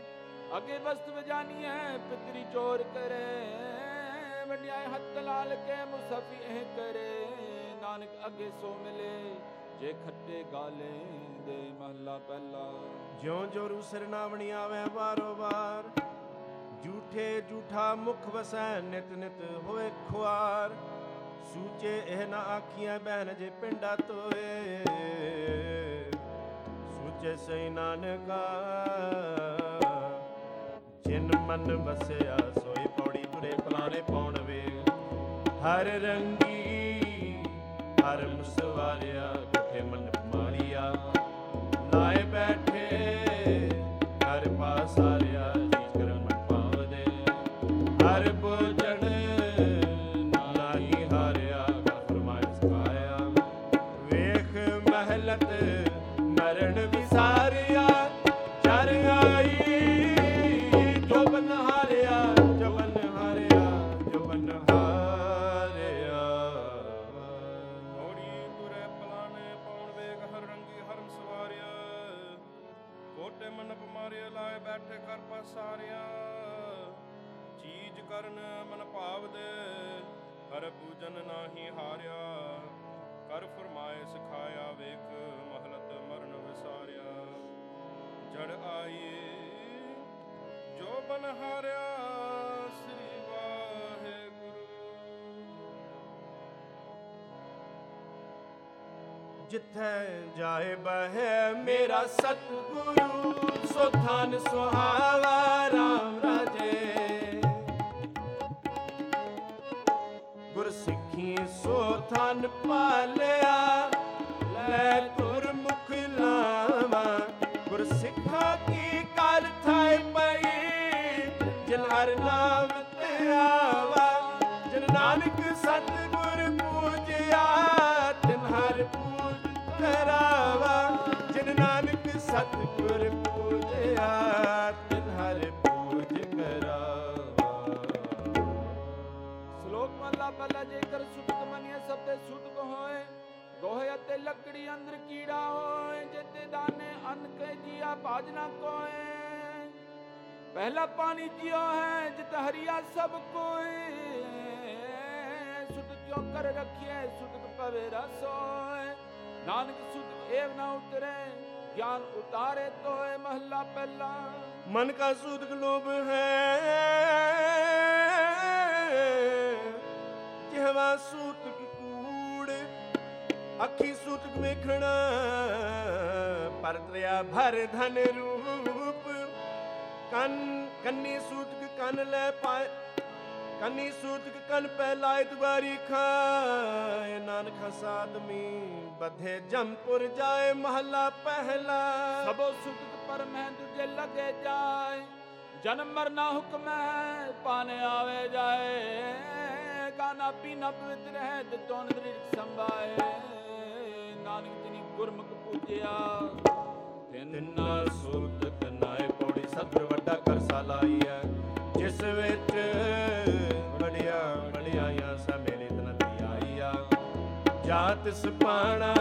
ਅਗੇ ਵਸਤ ਵਜਾਨੀ ਹੈ, ਪਿਤਰੀ ਚੋਰ ਕਰੇ। ਵਡਿਆਏ ਹੱਥ ਲਾਲ ਕੇ ਮੁਸਫੀ ਇਹ ਕਰੇ। ਨਾਨਕ ਅਗੇ ਸੋ ਮਿਲੇ, ਜੇ ਖੱਟੇ ਗਾਲੇ ਦੇ ਮਹਲਾ ਪਹਿਲਾ। ਜਿਉ ਜੋ ਰੂ ਸਰਨਾਵਣੀ ਆਵੇ ਵਾਰੋ ਵਾਰ ਝੂਠੇ ਝੂਠਾ ਮੁਖ ਵਸੈ ਨਿਤ ਨਿਤ ਹੋਏ ਖੁਆਰ। ਸੂਚੇ ਇਹ ਨਾ ਆਖੀਆਂ ਬਹਿਨ ਜੇ ਪਿੰਡਾ ਤੋਏ। ਸੱਚੇ ਸਈ ਨਾਨਕਾ, ਜਿਨ ਮਨ ਵਸਿਆ ਸੋਈ ਪੌੜੀ ਤੁਰੇ ਪਲਾਣੇ ਪਾਉਣ ਵੇ ਹਰ ਰੰਗੀ, ਹਰ ਮੁਸਵਾਰਿਆ ਗੁਠੇ ਮਨ ਮਾਰਿਆ। ਲਾਏ ਬੈਠੇ ਹਰ ਪਾਸਾਰਿਆ ਜੀਤ ਕਰਮ ਮਨ ਪਾਵਦੇ ਹਰ ਭੋਜਨ ਜੜ ਆਈ ਜੋ ਬਨ ਹਾਰਿਆ ਸ੍ਰੀ ਵਾਹਿਗੁਰੂ। ਜਿੱਥੇ ਜਾਏ ਬਹਿ ਮੇਰਾ ਸਤਿਗੁਰੂ, ਸੋ ਧਨ, ਸੁਹਾਵਾ RAM ਰਾਜੇ। ਗੁਰ ਸਿੱਖੀ ਸੋ ਧਨ ਪਾਲਿਆ, ਲੈ ਤੁਰ ਕਰ ਥਾਇ ਪਈ ਜਿਨ ਹਰ ਨਾਮ ਤੇ ਆਵਾ, ਜਿਨ ਨਾਨਕ ਸਤਿਗੁਰ ਪੂਜਿਆ, ਤਿਨ ਹਰ ਪੂਜ ਕਰਾਵਾ, ਜਿਨ ਨਾਨਕ ਸਤਿਗੁਰ ਪੂਜਿਆ, ਤਿਨ ਹਰ ਪੂਜ ਕਰਾਵਾ। ਸ਼ਲੋਕ ਮਹਲਾ ਪਹਿਲਾ ਜੇਕਰ ਸੁਤਕ ਮੰਨਿਆ, ਸਭ ਤੇ ਸੁਤਕ ਹੋਏ। ਗੋਹੇ ਅਤੇ ਲੱਕੜੀ ਅੰਦਰ ਕੀੜਾ ਹੋਏ ਜਿਤੇ ਦਾਨੇ ਅੰਨ ਕੇ ਜੀਆ ਭਾਜ ਨਾ ਕੋਏ। ਪਹਿਲਾ ਪਾਣੀ ਜਿਉ ਹੈ, ਜਿਤ ਹਰੀਆ ਸਭ ਕੋਈ। ਸੁਤ ਜੋ ਕਰ ਰਖਿਐ ਸੁਤ ਪਵੇ ਰਸੋਏ ਨਾਨਕ ਸੁਤ ਏਵ ਨਾ ਉਤਰੇ, ਗਿਆਨ ਉਤਾਰੇ ਤੋਏ ਮਹਲਾ ਪਹਿਲਾ। ਮਨ ਕਾ ਸੂਦ ਗਲੋਬ ਹੈ, ਜਿਹਵਾ ਸੂਤ ਕੂੜ, ਅੱਖੀ ਸੂਤ ਵੇਖਣਾ ਪਰਤਿਆ ਭਰ ਧਨ ਰੂਪ। ਕੰਨ, ਕੰਨੀ ਸੂਤਕ ਕੰਨ ਲੈ ਪਾਏ। ਕੰਨੀ ਸੂਤਕ ਕੰਨ ਪੈ ਲਾਇ ਦੁਬਾਰੀ ਖਾਏ। ਨਾਨਕ ਹਸਾਦਮੀ ਬਧੇ ਜੰਪੁਰ ਜਾਏ, ਮਹੱਲਾ ਪਹਿਲਾ। ਸਭੋ ਸੁਖ ਪਰ ਮੈਂ ਤੁਝੇ ਲਗੇ ਜਾਏ। ਜਨਮ ਮਰਨਾ ਹੁਕਮ ਹੈ ਪਾਣੇ ਆਵੇ ਜਾਏ। ਕਾਨਾ ਪੀਨਾ ਪਵਿੱਤਰ ਹੈ ਤੇ ਤੋਨ ਦ੍ਰਿਕ ਸੰਭਾਏ। ਨਾਨਕ ਜਿਨੀ ਗੁਰਮੁਖ ਪੂਜਿਆ ਤਿੰਨ ਤਿੰਨਾ ਸੂਤਕ ਨਾਏ ਪੌੜੀ ਸਤਿਗੁਰ ਵੱਡਾ ਕਰਸਾ ਲਾਈ ਹੈ ਜਿਸ ਵਿੱਚ ਬੜਿਆ ਬੜਿਆਈਆਂ ਸਮੇਲਿਤ ਨਦੀ ਆਈਆ ਜਾਤ ਸੁਪਾਣਾ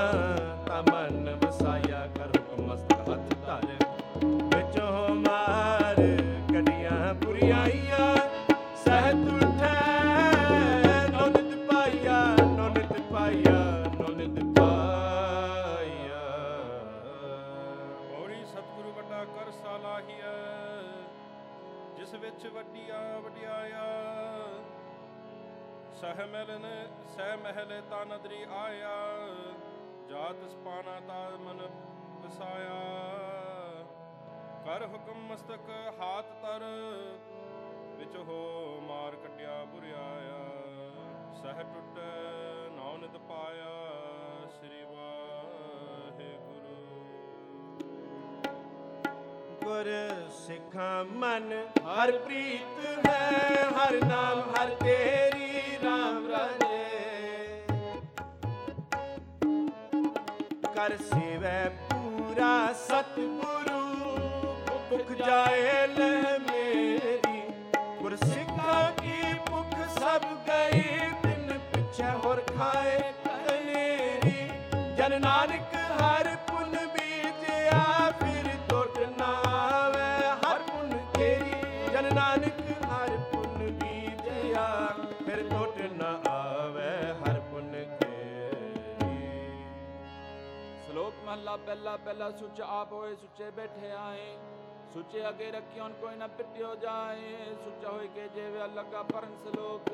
ਸਹ ਮਿਲਨ ਸਹਿ ਮਹਿਲ ਤਾ ਨਦਰੀ ਆਇਆ, ਜਾਤ ਸਪਾਨਾ ਤਾ ਮਨ ਵਸਾਇਆ। ਕਰ ਹੁਕਮ ਮਸਤਕ ਹਾਥ ਤਰ ਵਿੱਚ ਹੋ ਮਾਰ ਕਟਿਆ ਬੁਰਿਆਇਆ। ਸਹ ਟੁੱਟ ਨੌ ਨਿਤ ਪਾਇਆ। ਗੁਰ ਸਿੱਖਾਂ ਮਨ, ਹਰ ਪ੍ਰੀਤ ਹੈ, ਹਰ ਨਾਮ, ਹਰ ਤੇਰੀ RAM ਰਾਜੇ। ਕਰ ਸੇਵੈ ਪੂਰਾ ਸਤਿਗੁਰੂ, ਭੁਖ ਜਾਏ ਲੈ ਮੇਰੀ। ਗੁਰ ਸਿੱਖਾਂ ਕੀ ਭੁਖ, ਸਭ ਗਈ ਤਿਨ ਪਿਛੇ ਹੋਰ ਖਾਏ ਕਨੇਰੀ। ਜਨ ਨਾਨਕ ਹਰ ਪੁਨ ਸ਼ਲੋਕ ਮਹਲਾ ਪਹਿਲਾ ਪਹਿਲਾ ਸੁਚ ਆਪ ਹੋਏ, ਸੁਚੇ ਬੈਠੇ ਆਏ। ਸੁਚੇ ਅਗੇ ਰੱਖਿਓਨ ਕੋਈ ਨਾ ਪਿਟਿਓ ਜਾਏ। ਸੁਚਾ ਹੋਏ ਕੇ ਜੇਵੇ ਲੱਗਾ ਪਰਨ ਸ਼ਲੋਕ।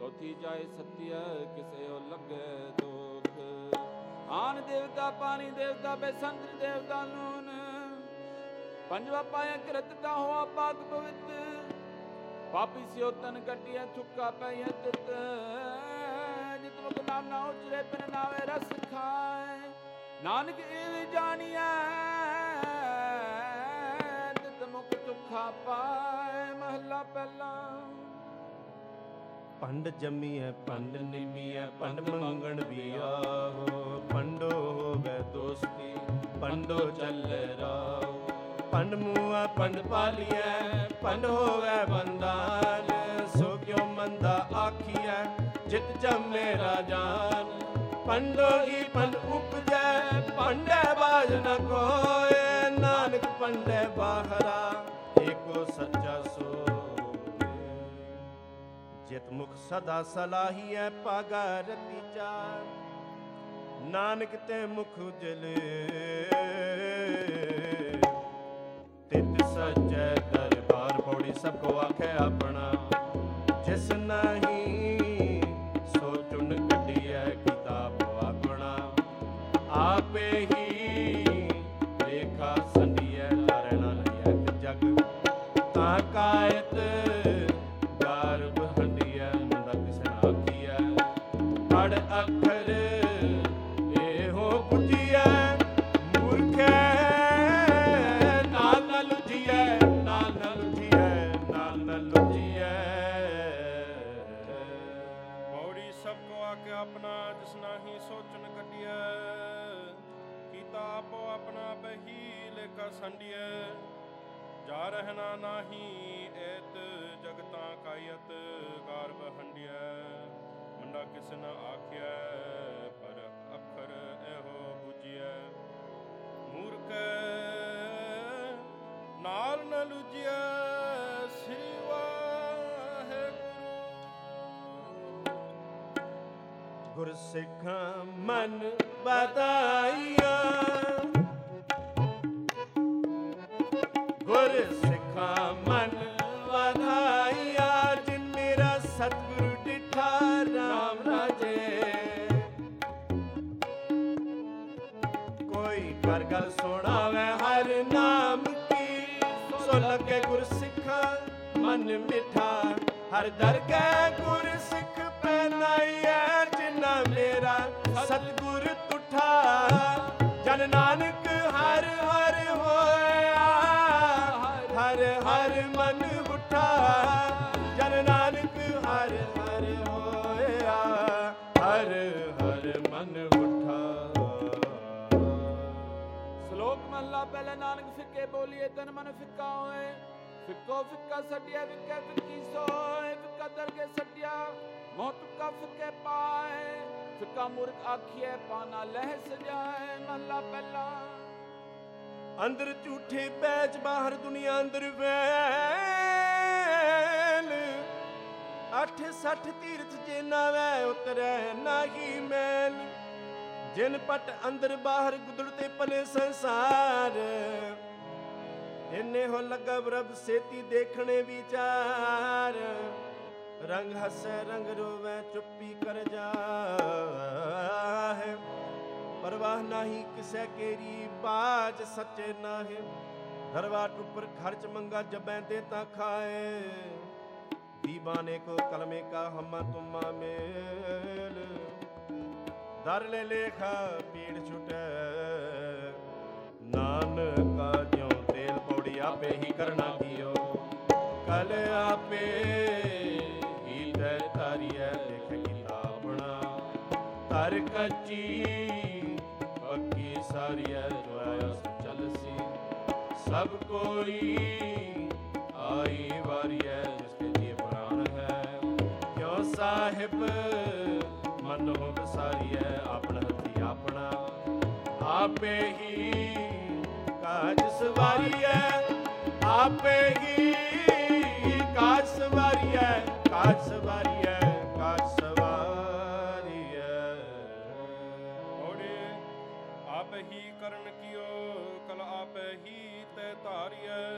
ਤੋਥੀ ਜਾਏ ਸਤਿਆ ਕਿਸੇ ਹੋ ਲੱਗੇ ਦੁਖ। ਆਨ ਦੇਵਤਾ, ਪਾਣੀ ਦੇਵਤਾ ਬੇਸੰਤਰ ਦੇਵਤਾ ਨੂਨ ਪੰਜਵਾ ਪਾਇਆ ਕਿਰਤਤਾ ਹੋਆ ਪਾਕ ਪਵਿੱਤ। ਪਾਪੀ ਸਿਓ ਤਨ ਕੱਟਿਆ ਥੁੱਕਾ ਪਈਆ ਤਿਤ। ਜਿਤ ਮੁਖ ਨਾਮ ਨਾ ਉਚਰੇ ਬਿਨ ਨਾਵੇ ਰਸ ਖਾਏ। ਨਾਨਕ ਇਹ ਜਾਣੀਐ ਤਿਤ ਮੁਖ ਤੁਖਾ ਪਾਏ ਮਹਲਾ ਪਹਿਲਾ। ਪੰਡ ਜੰਮੀਐ ਪੰਡ ਨਿਮੀਐ ਪੰਡ ਮੰਗਣ ਵੀ ਆਹੋ ਪੰਡੋ ਹੋਵੇ ਦੋਸਤੀ ਪੰਡੋ ਚੱਲ ਰਾਓ ਪੰਡ ਮੂਆ ਪੰਡ ਪਾਲੀਐ ਪੰਡ ਹੋਵੇ ਬੰਦਾਨ। ਸੋ ਕਿਉ ਮੰਦਾ ਆਖੀਐ ਜਿਤ ਜੰਮੇ ਰਾਜਾਨ। ਪੰਡੋ ਹੀ ਪੰਡ ਉਪਜੈ ਪੰਡੈ ਬਾਜ ਨ ਕੋਏ, ਨਾਨਕ ਪੰਡੈ ਬਾਹਰਾ, ਏਕੋ ਸੱਚਾ ਸੋਏ। ਜਿਤ ਮੁਖ ਸਦਾ ਸਲਾਹੀਐ, ਪਾਗਾ ਰਤੀ ਚਾਰ। ਨਾਨਕ ਤੇ ਮੁਖ ਉਜਲੇ ਤਿਤ ਸੱਚੈ ਦਰਬਾਰ, ਪੌੜੀ ਸਭ ਕੋ ਆਖੇ ਆਪਣਾ। ਜਿਸ ਨਹੀਂ ਜਾ ਰਹਿਣਾ ਨਾਹੀ ਏਤ ਜਗਤਾਂ ਕਾਇਤ ਗਰਭ ਹੰਡੀਐ ਮੰਡਾ ਕਿਸ ਨ ਆਖਿਐ, ਪਰ ਅੱਖਰ ਇਹੋ ਬੁਝੀਐ। ਮੂਰਖ, ਨਾਲ ਨ ਲੁਜੀਐ ਸ੍ਰੀ ਵਾਹਿਗੁਰੂ। ਗੁਰ ਸਿੱਖਾਂ ਮਨ ਬਦਾਈਆ ਮਨ ਮਿਠਾ, ਹਰ ਦਰਗਹਿ ਗੁਰ ਸਿੱਖ ਪੈਨਾਈਐ ਜਿਨਾ ਮੇਰਾ ਸਤਿਗੁਰ ਤੁਠਾ। ਜਨ ਨਾਨਕ ਹਰ ਹਰ ਹੋਇਆ, ਹਰ ਹਰ ਮਨ ਉਠਾ। ਜਨ ਨਾਨਕ ਹਰ ਹਰ ਹੋਇਆ, ਹਰ ਹਰ ਮਨ ਉਠਾ। ਸ਼ਲੋਕ ਮਹਲਾ ਪਹਿਲਾ ਨਾਨਕ ਫਿੱਕੇ ਬੋਲੀਏ, ਤਨ ਮਨ ਫਿੱਕਾ ਹੋਏ। ਫਿੱਕੋ ਫਿੱਕਾ ਸੱਡਿਆ ਫਿੱਕੇ ਫਿੱਕੀ ਸੋਏ ਫਿੱਕਾ ਦਰਗੇ ਸੱਡਿਆ ਮੋਹ ਤੁੱਕਾ ਫਿੱਕੇ ਪਾਏ। ਫਿੱਕਾ ਮੁਰਖ ਆਖੀਏ ਪਾਨਾ ਲਹਿ ਸਜਾਏ ਮਹਲਾ ਪਹਿਲਾ। ਅੰਦਰ ਝੂਠੇ ਬੈਚ ਬਾਹਰ ਦੁਨੀਆ ਅੰਦਰ ਵੈਲ। 8 60 ਤੀਰਥ ਜੇ ਨਾ ਵੈ, ਉਤਰੈ ਨਾਹੀ ਮੈਲ। ਜਿਨ ਪਟ ਅੰਦਰ ਬਾਹਰ, ਗੁਦੜ ਤੇ ਪਲੇ ਸੰਸਾਰ। ਇੰਨੇ ਹੋ ਲਗਵ ਰਬ ਸੇਤੀ ਦੇਖਣੇ ਵਿਚਾਰ। ਰੰਗ ਹਸੈ, ਰੰਗ ਰੋਵੈ, ਚੁੱਪੀ ਕਰ ਜਾਹੇ। ਪਰਵਾਹ ਨਹੀਂ ਕਿਸੈ ਕੇਰੀ, ਬਾਜ ਸੱਚੇ ਨਾਹੇ। ਦਰਵਾਟ ਉੱਪਰ ਖਰਚ ਮੰਗਾ ਜਬੈ ਦੇ ਤਾਂ ਖਾਏ। ਦੀਵਾਨੇ ਕੋ ਕਲਮੇ ਕਾ ਹਮਾ ਤੁਮਾ ਮੇਲ। ਦਰ ਲੈ ਲੇਖਾ, ਪੀੜ ਛੁਟੈ ਆਪੇ ਹੀ ਕਰਨਾ ਕੀਓ। ਕਲ ਆਪੇ ਹੀ ਤੈ ਤਾਰੀਐ ਦੇਖ ਕੀਤਾ ਆਪਣਾ ਤਰ ਕੱਚੀ, ਪੱਕੀ ਸਾਰੀਐ ਜੋ ਆਇਆ ਸੋ। ਚੱਲਸੀ ਸਭ ਕੋਈ ਆਈ ਵਾਰੀਐ ਜਿਸਕੇ ਜੀ ਪ੍ਰਾਣ ਹੈ। ਕਿਉ ਸਾਹਿਬ, ਮਨ ਹੋ ਬਸਾਰੀਐ ਆਪਣਾ ਹੱਥੀ ਆਪਣਾ। ਆਪੇ ਹੀ ਕਾਜ ਸਵਾਰੀਐ ਆਪੇ ਹੀ ਕਾਜ ਸਵਾਰੀਐ ਕਾਜ ਸਵਾਰੀਐ ਕਾਜ ਸਵਾਰੀਐ ਔੜੇ ਆਪ ਹੀ ਕਰਨ ਕੀਓ, ਕਲ ਆਪ ਹੀ ਤੈ ਧਾਰਿਐ।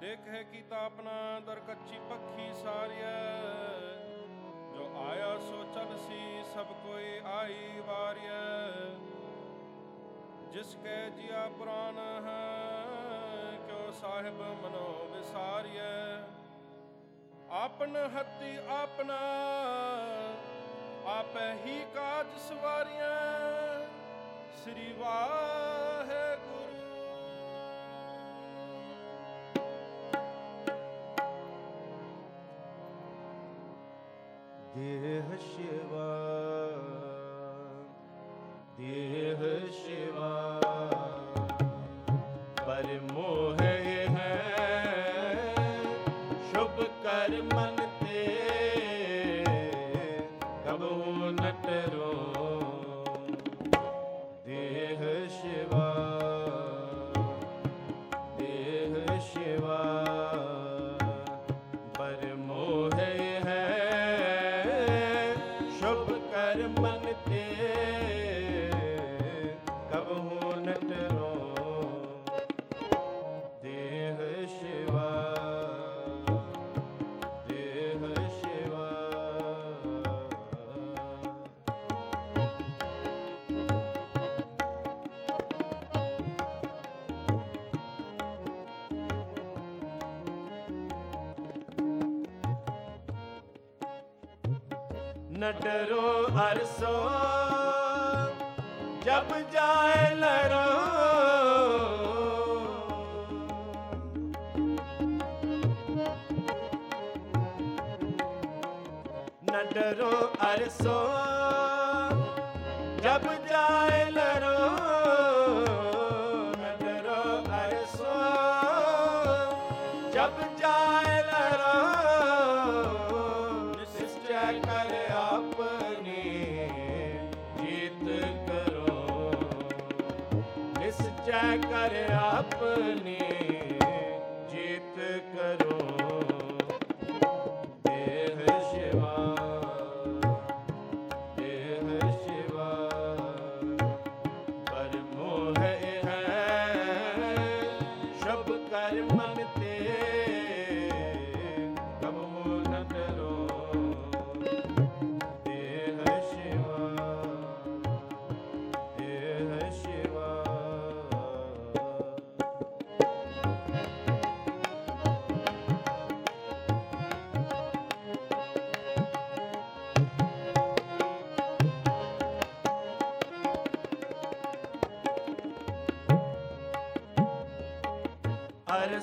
ਦੇਖੇ ਕੀਤਾ ਆਪਣਾ ਦਰ ਕੱਚੀ ਪੱਖੀ ਸਾਰਿਐ। ਜੋ ਆਇਆ ਸੋ ਚਲਸੀ ਸਭ ਕੋਈ ਆਈ ਵਾਰਿਐ। ਜਿਸ ਕੈ ਜਿਆ ਪੁਰਾਨ ਹੈ ਕਿਉ ਸਾਹਿਬ ਮਨੋ ਵਿਸਾਰਿਐ। ਆਪਨ ਹੱਤੀ ਆਪਣਾ, ਆਪੈ ਹੀ ਕਾਜ ਸਵਾਰੀਐ। ਸ੍ਰੀ ਵਾਹਿਗੁਰੂ। ਦੇਹ ਸ਼ਿਵਾ ਦੇਹ ਸ਼ਿਵਾ।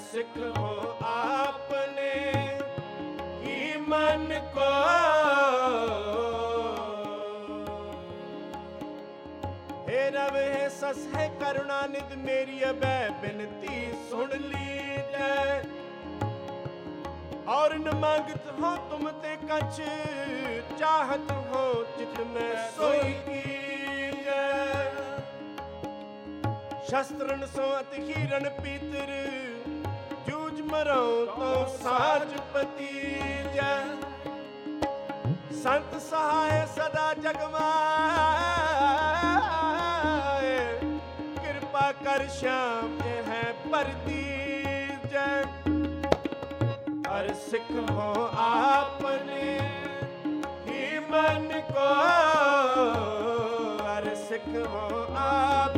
सिख हो आपने ही मन को हे रब हे सस है करुणा निध मेरी अब बिनती सुन ली जय और न मांगत हो तुम ते कछ चाहत हो चित में सोई की जय शस्त्रन सो अति हीरण पीतर ਮਰੋ ਤੋ ਸਾਜ ਪਤੀ ਜੈ। ਸੰਤ ਸਹਾਇ ਸਦਾ ਜਗ ਮਾਏ ਕਿਰਪਾ ਕਰ ਸ਼ਾਮ ਇਹ ਹੈ ਪਰਦੀ ਜੈ। ਅਰ ਸਿੱਖ ਹੋ ਆਪਨੇ ਹੀ ਮਨ ਕੋ। ਅਰ ਸਿੱਖ ਹੋ ਆਪਨੇ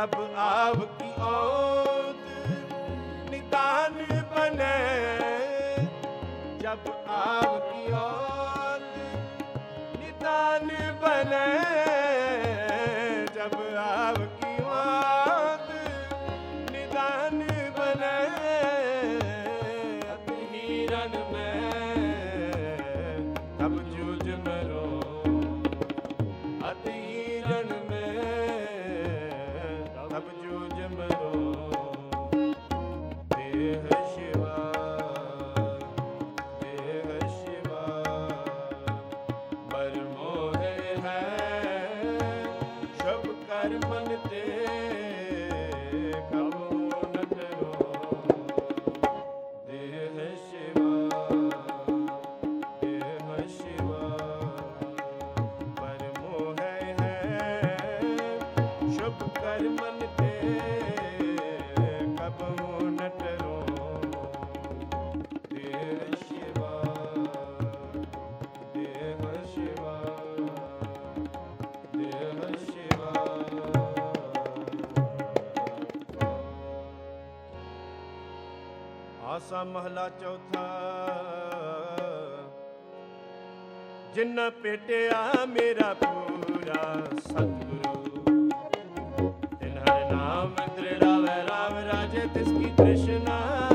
जब आपकी औत निदान बने जब आपकी औत निदान बने ਆਸਾ ਮਹਲਾ ਚੌਥਾ। ਜਿਨ ਪੇਟਿਆ ਮੇਰਾ ਪੂਰਾ ਸਤਿਗੁਰੂ। ਤਿਨ ਹਰ ਨਾਮ ਦ੍ਰਿੜਾਵੇ ਰਾਮ ਰਾਜੇ, ਤਿਸ ਕੀ ਤ੍ਰਿਸ਼ਨਾ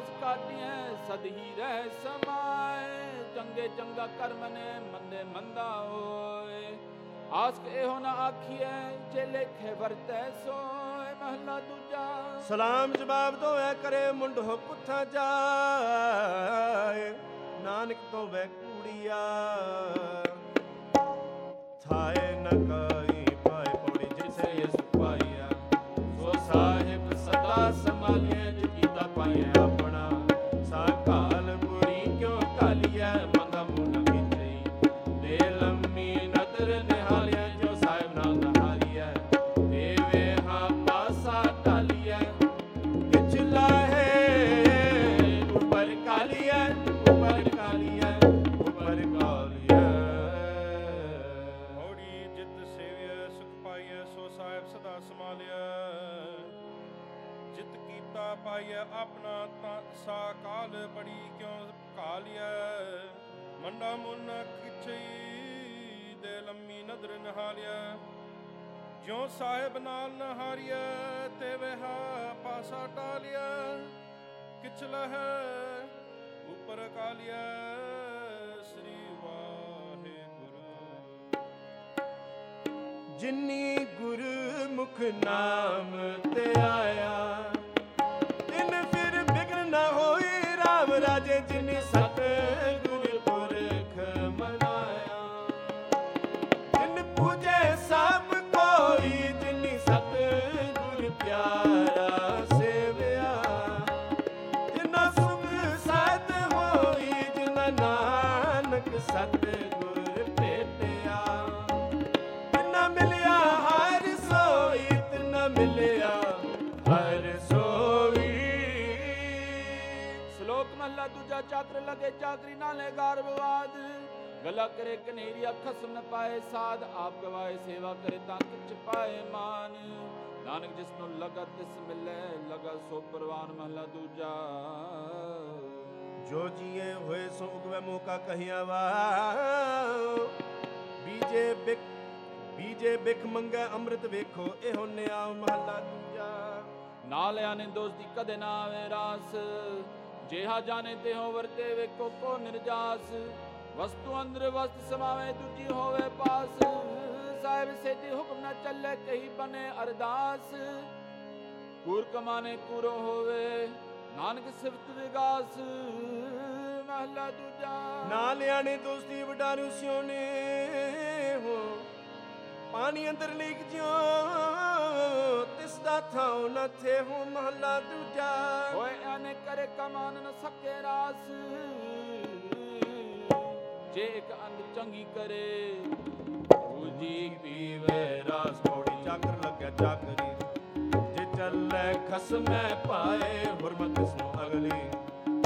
ਨਾਨਕ ਆਸ ਕਾਟਿਐ ਸਦ ਹੀ ਰਹਿ ਸਮਾਏ। ਚੰਗੇ ਚੰਗਾ ਕਰਮ ਨੇ ਮੰਦੇ ਮੰਦਾ ਹੋਏ। ਆਸ ਇਹੋ ਨਾ ਆਖੀਐ, ਜੇ ਲੇਖੇ ਵਰਤੈ ਸੋਏ। ਮਹਲਾ ਦੂਜਾ। ਸਲਾਮ ਜਵਾਬ ਦੋਏ ਕਰੇ ਮੁੰਡ ਹੋ ਪੁੱਠਾ ਜਾਏ। ਨਾਨਕ ਤੋਂ ਵੈ ਕੂੜੀਆ। ਥਾਏ ਤਾਂ ਸਾ ਕਾਲ ਬੜੀ ਕਿਉ ਕਾਲਿਆ ਮੰਡਾ ਮੁਨ ਕਿਛਈ ਦੇ ਲੰਮੀ ਨਦਰ ਨਹਾਲਿਆ ਜਿਉ ਸਾਹਿਬ ਨਾਲ ਨਹਾਰਿਆ ਤੇ ਵਹਾ ਪਾਸਾ ਟਾਲਿਆ ਕਿਛ ਲਹੈ, ਉਪਰ ਕਾਲਿਆ ਸ੍ਰੀ ਵਾਹਿਗੁਰੂ। ਜਿਨੀ ਗੁਰਮੁਖ ਨਾਮ ਤੇ ਆਇਆ ਲਗੇ ਚਾਤਰੀ ਨਾਲੇ ਗਾਰਬਵਾਦ ਗਲਾ ਕਰੇ ਕਨੇਰੀਆ ਖਸਮ ਨ ਪਾਏ ਸਾਧ ਆਪ ਗਵਾਏ ਸੇਵਾ ਕਰੇ ਤਾਂ ਕਿਛ ਪਾਏ ਮਾਨ। ਨਾਨਕ ਜਿਸ ਨੂੰ ਲਗਾ ਤਿਸ ਮਿਲੇ ਲਗਾ ਸੋ ਪਰਵਾਨ ਮਹਲਾ ਦੂਜਾ। ਜੋ ਜੀਏ ਹੋਏ ਸੋ ਉਗਵੇ ਮੋਕਾ ਕਹੀਆ ਵਾ। ਬੀਜੇ ਬਿਕ ਬੀਜੇ ਬਿਖ ਮੰਗੈ ਅੰਮ੍ਰਿਤ ਵੇਖੋ ਇਹੋ ਨਿਆ ਮਹਲਾ ਦੂਜਾ। ਨਾਲਿਆਂ ਨੇ ਦੋਸਤੀ ਕਦੇ ਨਾ ਆਵੇ ਰਾਸ। ਜਿਹਾ ਜਾਣੇ ਤੇ ਹੋ ਵਰਤੇ ਵੇਖੋ ਕੋ ਨਿਰਜਾਸ। ਵਸਤੂ ਅੰਦਰ ਵਸਤ ਸਮਾਵੇ, ਦੂਜੀ ਹੋਵੇ ਪਾਸ। ਸਾਹਿਬ ਸੇਤੀ ਹੁਕਮ ਨਾ ਚੱਲੇ ਕਹੀ ਬਨੇ ਅਰਦਾਸ। ਕੂਰ ਕਮਾਨੇ ਕੂਰੋ ਹੋਵੇ, ਨਾਨਕ ਸਿਫਤ ਵਿਗਾਸ। ਮਹਲਾ ਦੂਜਾ। ਨਾਲਿਆਂ ਨੇ ਦੋਸਤੀ ਵਡਾਰੂ ਸਿਉਨੇ ਹੋ, ਪਾਣੀ ਅੰਦਰ ਲੀਕ ਜਿਉ। ਤਿਸ ਦਾ ਥਾਉ ਨਾ ਥੇ ਹੋ ਮਹਲਾ ਦੂਜਾ। ਹੋਏ ਆਨੇ ਕਰੇ ਕਮਾਨ ਨ ਸਕੇ ਰਾਸ। ਜੇ ਇੱਕ ਅੰਧ ਚੰਗੀ ਕਰੇ ਦੂਜੀ ਪੀਵੇ ਰਾਸ। ਪੌੜੀ ਚਾਕਰ ਲੱਗਿਆ ਚਾਕਰੀ ਜੇ ਚੱਲੇ ਖਸਮੈ ਪਾਏ ਹੁਰਮਤ ਸੋ ਅਗਲੀ।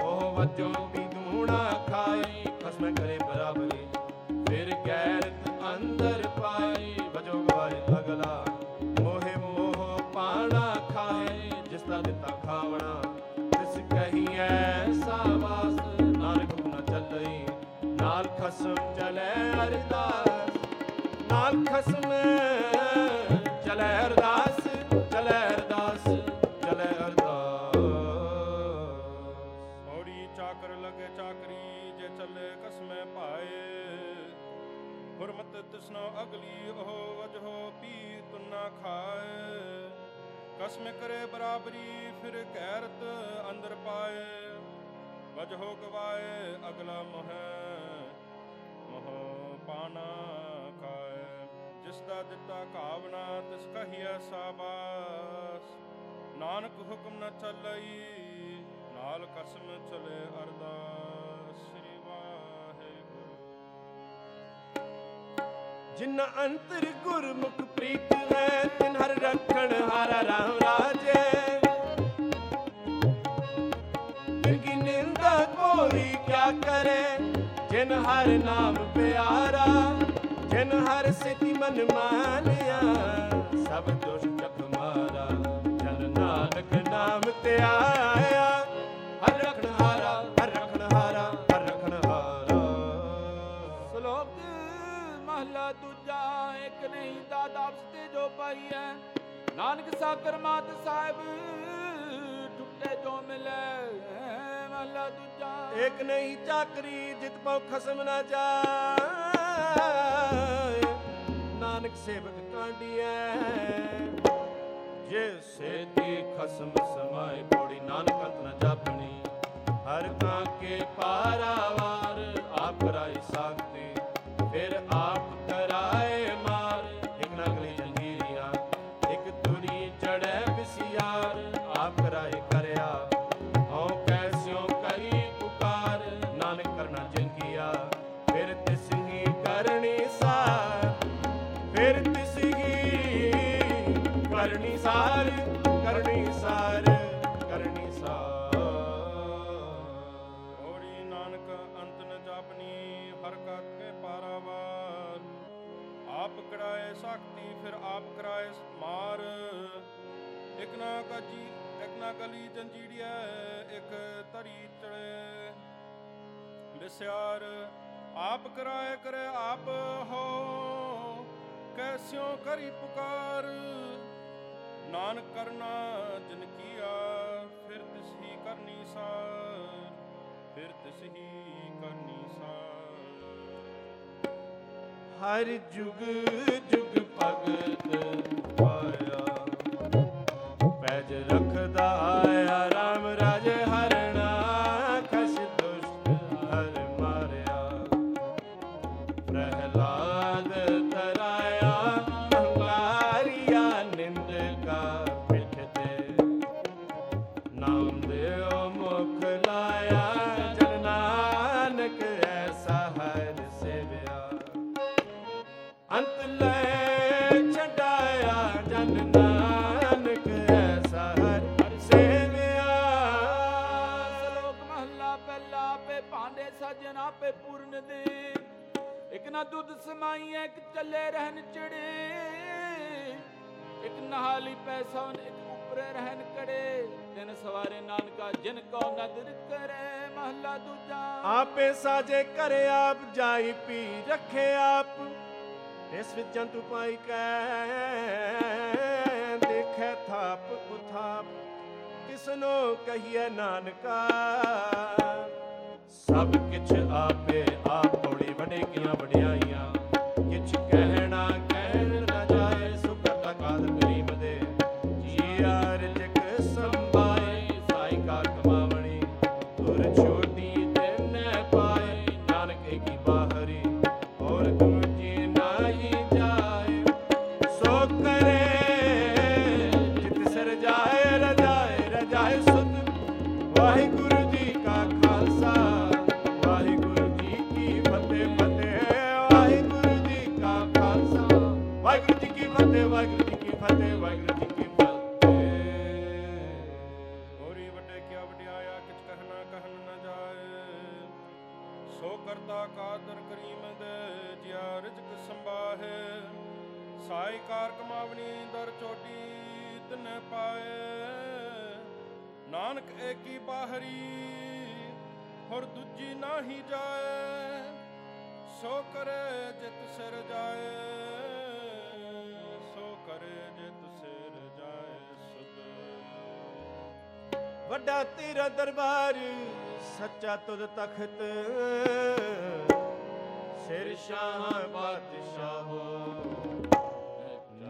ਉਹ ਵਜੋਂ ਵੀ ਦੂਣਾ ਖਾਈ ਖਸਮੈ ਕਰੇ ਬਰਾਬਰੀ। ਫਿਰ ਗੈਰਤ ਅੰਦਰ ਪਾਈ। ਖਸਮ ਚਲੇ ਅਰਦਾਸ। ਨਾਲ ਖਸਮ ਚਲੇ ਅਰਦਾਸ ਚਲੇ ਅਰਦਾਸ ਚਲੇ ਅਰਦਾਸ। ਔੜੀ ਚਾਕਰ ਲਗੇ ਚਾਕਰੀ, ਜੇ ਚੱਲੇ ਕਸਮੇ ਪਾਏ ਹੁਰਮਤ ਤਿਸਨੋ ਅਗਲੀ, ਉਹ ਵਜਹੋ ਪੀ ਤੁਨਾ ਖਾਏ। ਕਸਮੇ ਕਰੇ ਬਰਾਬਰੀ, ਫਿਰ ਗੈਰਤ ਅੰਦਰ ਪਾਏ। ਵਜਹੋ ਗਵਾਏ ਅਗਲਾ ਮੋਹ ਮੋਹ ਪਾਣਾ ਖਾਏ ਜਿਸ ਦਾ ਦਿੱਤਾ ਕਾਵਨਾ ਤਿਸ ਕਹੀਐ ਸਾਬਾਸ। ਨਾਨਕ ਹੁਕਮ ਨ ਚੱਲਈ, ਨਾਲ ਕਸਮ ਚਲੇ ਅਰਦਾਸ। ਸ੍ਰੀ ਵਾਹਿਗੁਰੂ। ਜਿਨ ਅੰਤਰ ਗੁਰਮੁਖ ਪ੍ਰੀਤ ਹੈ ਤਿਨ ਹਰ ਰਖਣ ਹਾਰਾ ਰਾਮ ਰਾਜੇ। ਜਿਨਕੀ ਨਿੰਦਾ ਕੋਈ ਕਿਆ ਕਰੇ ਜਿਨ ਹਰ ਨਾਮ ਪਿਆਰਾ, ਜਿਨ ਹਰ ਸਿਤੀ ਮਨ ਮਾਨਿਆ, ਸਭ ਦੁਸ਼ ਚਕ ਮਾਰਾ, ਜਨ ਨਾਨਕ ਨਾਮ ਤੇ ਆਇਆ ਹਰ ਰਖਣ ਹਾਰਾ, ਹਰ ਰਖਣ ਹਾਰਾ, ਹਰ ਰਖਣ ਹਾਰਾ। ਸ਼ਲੋਕ ਮਹਲਾ ਦੂਜਾ, ਇੱਕ ਨਹੀਂ ਦਾਦਾ ਤੇ ਜੋ ਪਾਈ ਹੈ ਨਾਨਕ ਸਾਕਰ ਮਾਤ ਸਾਹਿਬ ਟੁੱਟੇ ਜੋ ਮਿਲੇ ਮਹਲਾ ਦੂਜਾ। ਇੱਕ ਨਹੀਂ ਚਾਕਰੀ, ਜਿਤ ਪਉ ਖਸਮ ਨਾ ਜਾਏ। ਨਾਨਕ ਸੇਵਕ ਕਾਂਡੀਐ, ਜੇ ਸੇਤੀ ਖਸਮ ਸਮਾਏ ਪੌੜੀ, ਨਾਨਕ ਅੰਤ ਨ ਜਾਪਣੀ। ਹਰ ਕਾਂ ਕੇ ਪਾਰਾਵਾਰ, ਆਪ ਰਾਈ ਸਾਖਤੀ, ਫਿਰ ਆਪ ਕਰਾਏ ਕਾਜੀ ਇਕ ਨਾ ਕਲੀ ਜੰਜੀੜਿਆ ਇਕ ਤਰੀ ਚੜੇ ਵਿਸਿਆਰ ਆਪ ਕਰਾਏ ਕਰੇ ਆਪ ਹੋ ਕੈਸਿਓ ਕਰੀ ਪੁਕਾਰ। ਨਾਨਕ ਕਰਨਾ ਜਿਨ ਕੀਆ, ਫਿਰ ਤਿਸ ਹੀ ਕਰਨੀ ਸਾਰ, ਫਿਰ ਤਿਸ ਹੀ ਕਰਨੀ ਸਾਰ। ਹਰ ਜੁਗ ਜੁਗ ਭਗਤ ਦੁੱਧ ਸਮਾਈ ਇੱਕ ਚੱਲੇ ਰਹਿਣ ਚੜੇ। ਇੱਕ ਨਹਾਲੀ ਪੈਸਾ ਇੱਕ ਉਪਰੇ ਰਹਿਣ ਕੜੇ। ਦਿਨ ਸਵਾਰੇ ਨਾਨਕਾ, ਜਿਨ ਕੋ ਨਦਰ ਕਰੇ, ਮਹਲਾ ਦੂਜਾ। ਆਪੇ ਸਾਜੇ ਕਰੇ ਆਪ, ਜਾਈ ਪੀ ਰੱਖੇ ਆਪ। ਇਸ ਵਿੱਚ ਜੰਤੂ ਪਾਈ ਕੈ ਦੇਖੇ ਥਾਪ ਉਥਾਪ। ਕਿਸਨੋ ਕਹੀਏ ਨਾਨਕਾ, ਸਭ ਕਿਛ ਆਪੇ ਆਪ ਬਣੇ ਬਣੇ ਕੀਆਂ ਵਡਿਆਈਆਂ ਕਾਰ ਕਮਾਵਣੀ ਦਰ ਚੋਟੀ ਤਿਨ ਪਾਏ। ਨਾਨਕ ਏਕੀ ਬਾਹਰੀ, ਹੋਰ ਦੂਜੀ ਨਾਹੀ ਜਾਏ। ਸੋ ਕਰੇ ਜਿਤ ਸਿਰ ਜਾਏ, ਸੋ ਕਰੇ ਜਿਤ ਸਿਰ ਜਾਏ ਸੁਧ। ਵੱਡਾ ਤੇਰਾ ਦਰਬਾਰ, ਸੱਚਾ ਤੁਰ ਤਖਤ। ਸਿਰ ਸ਼ਾਹ ਬਾਦਸ਼ਾਹ। ਹੋ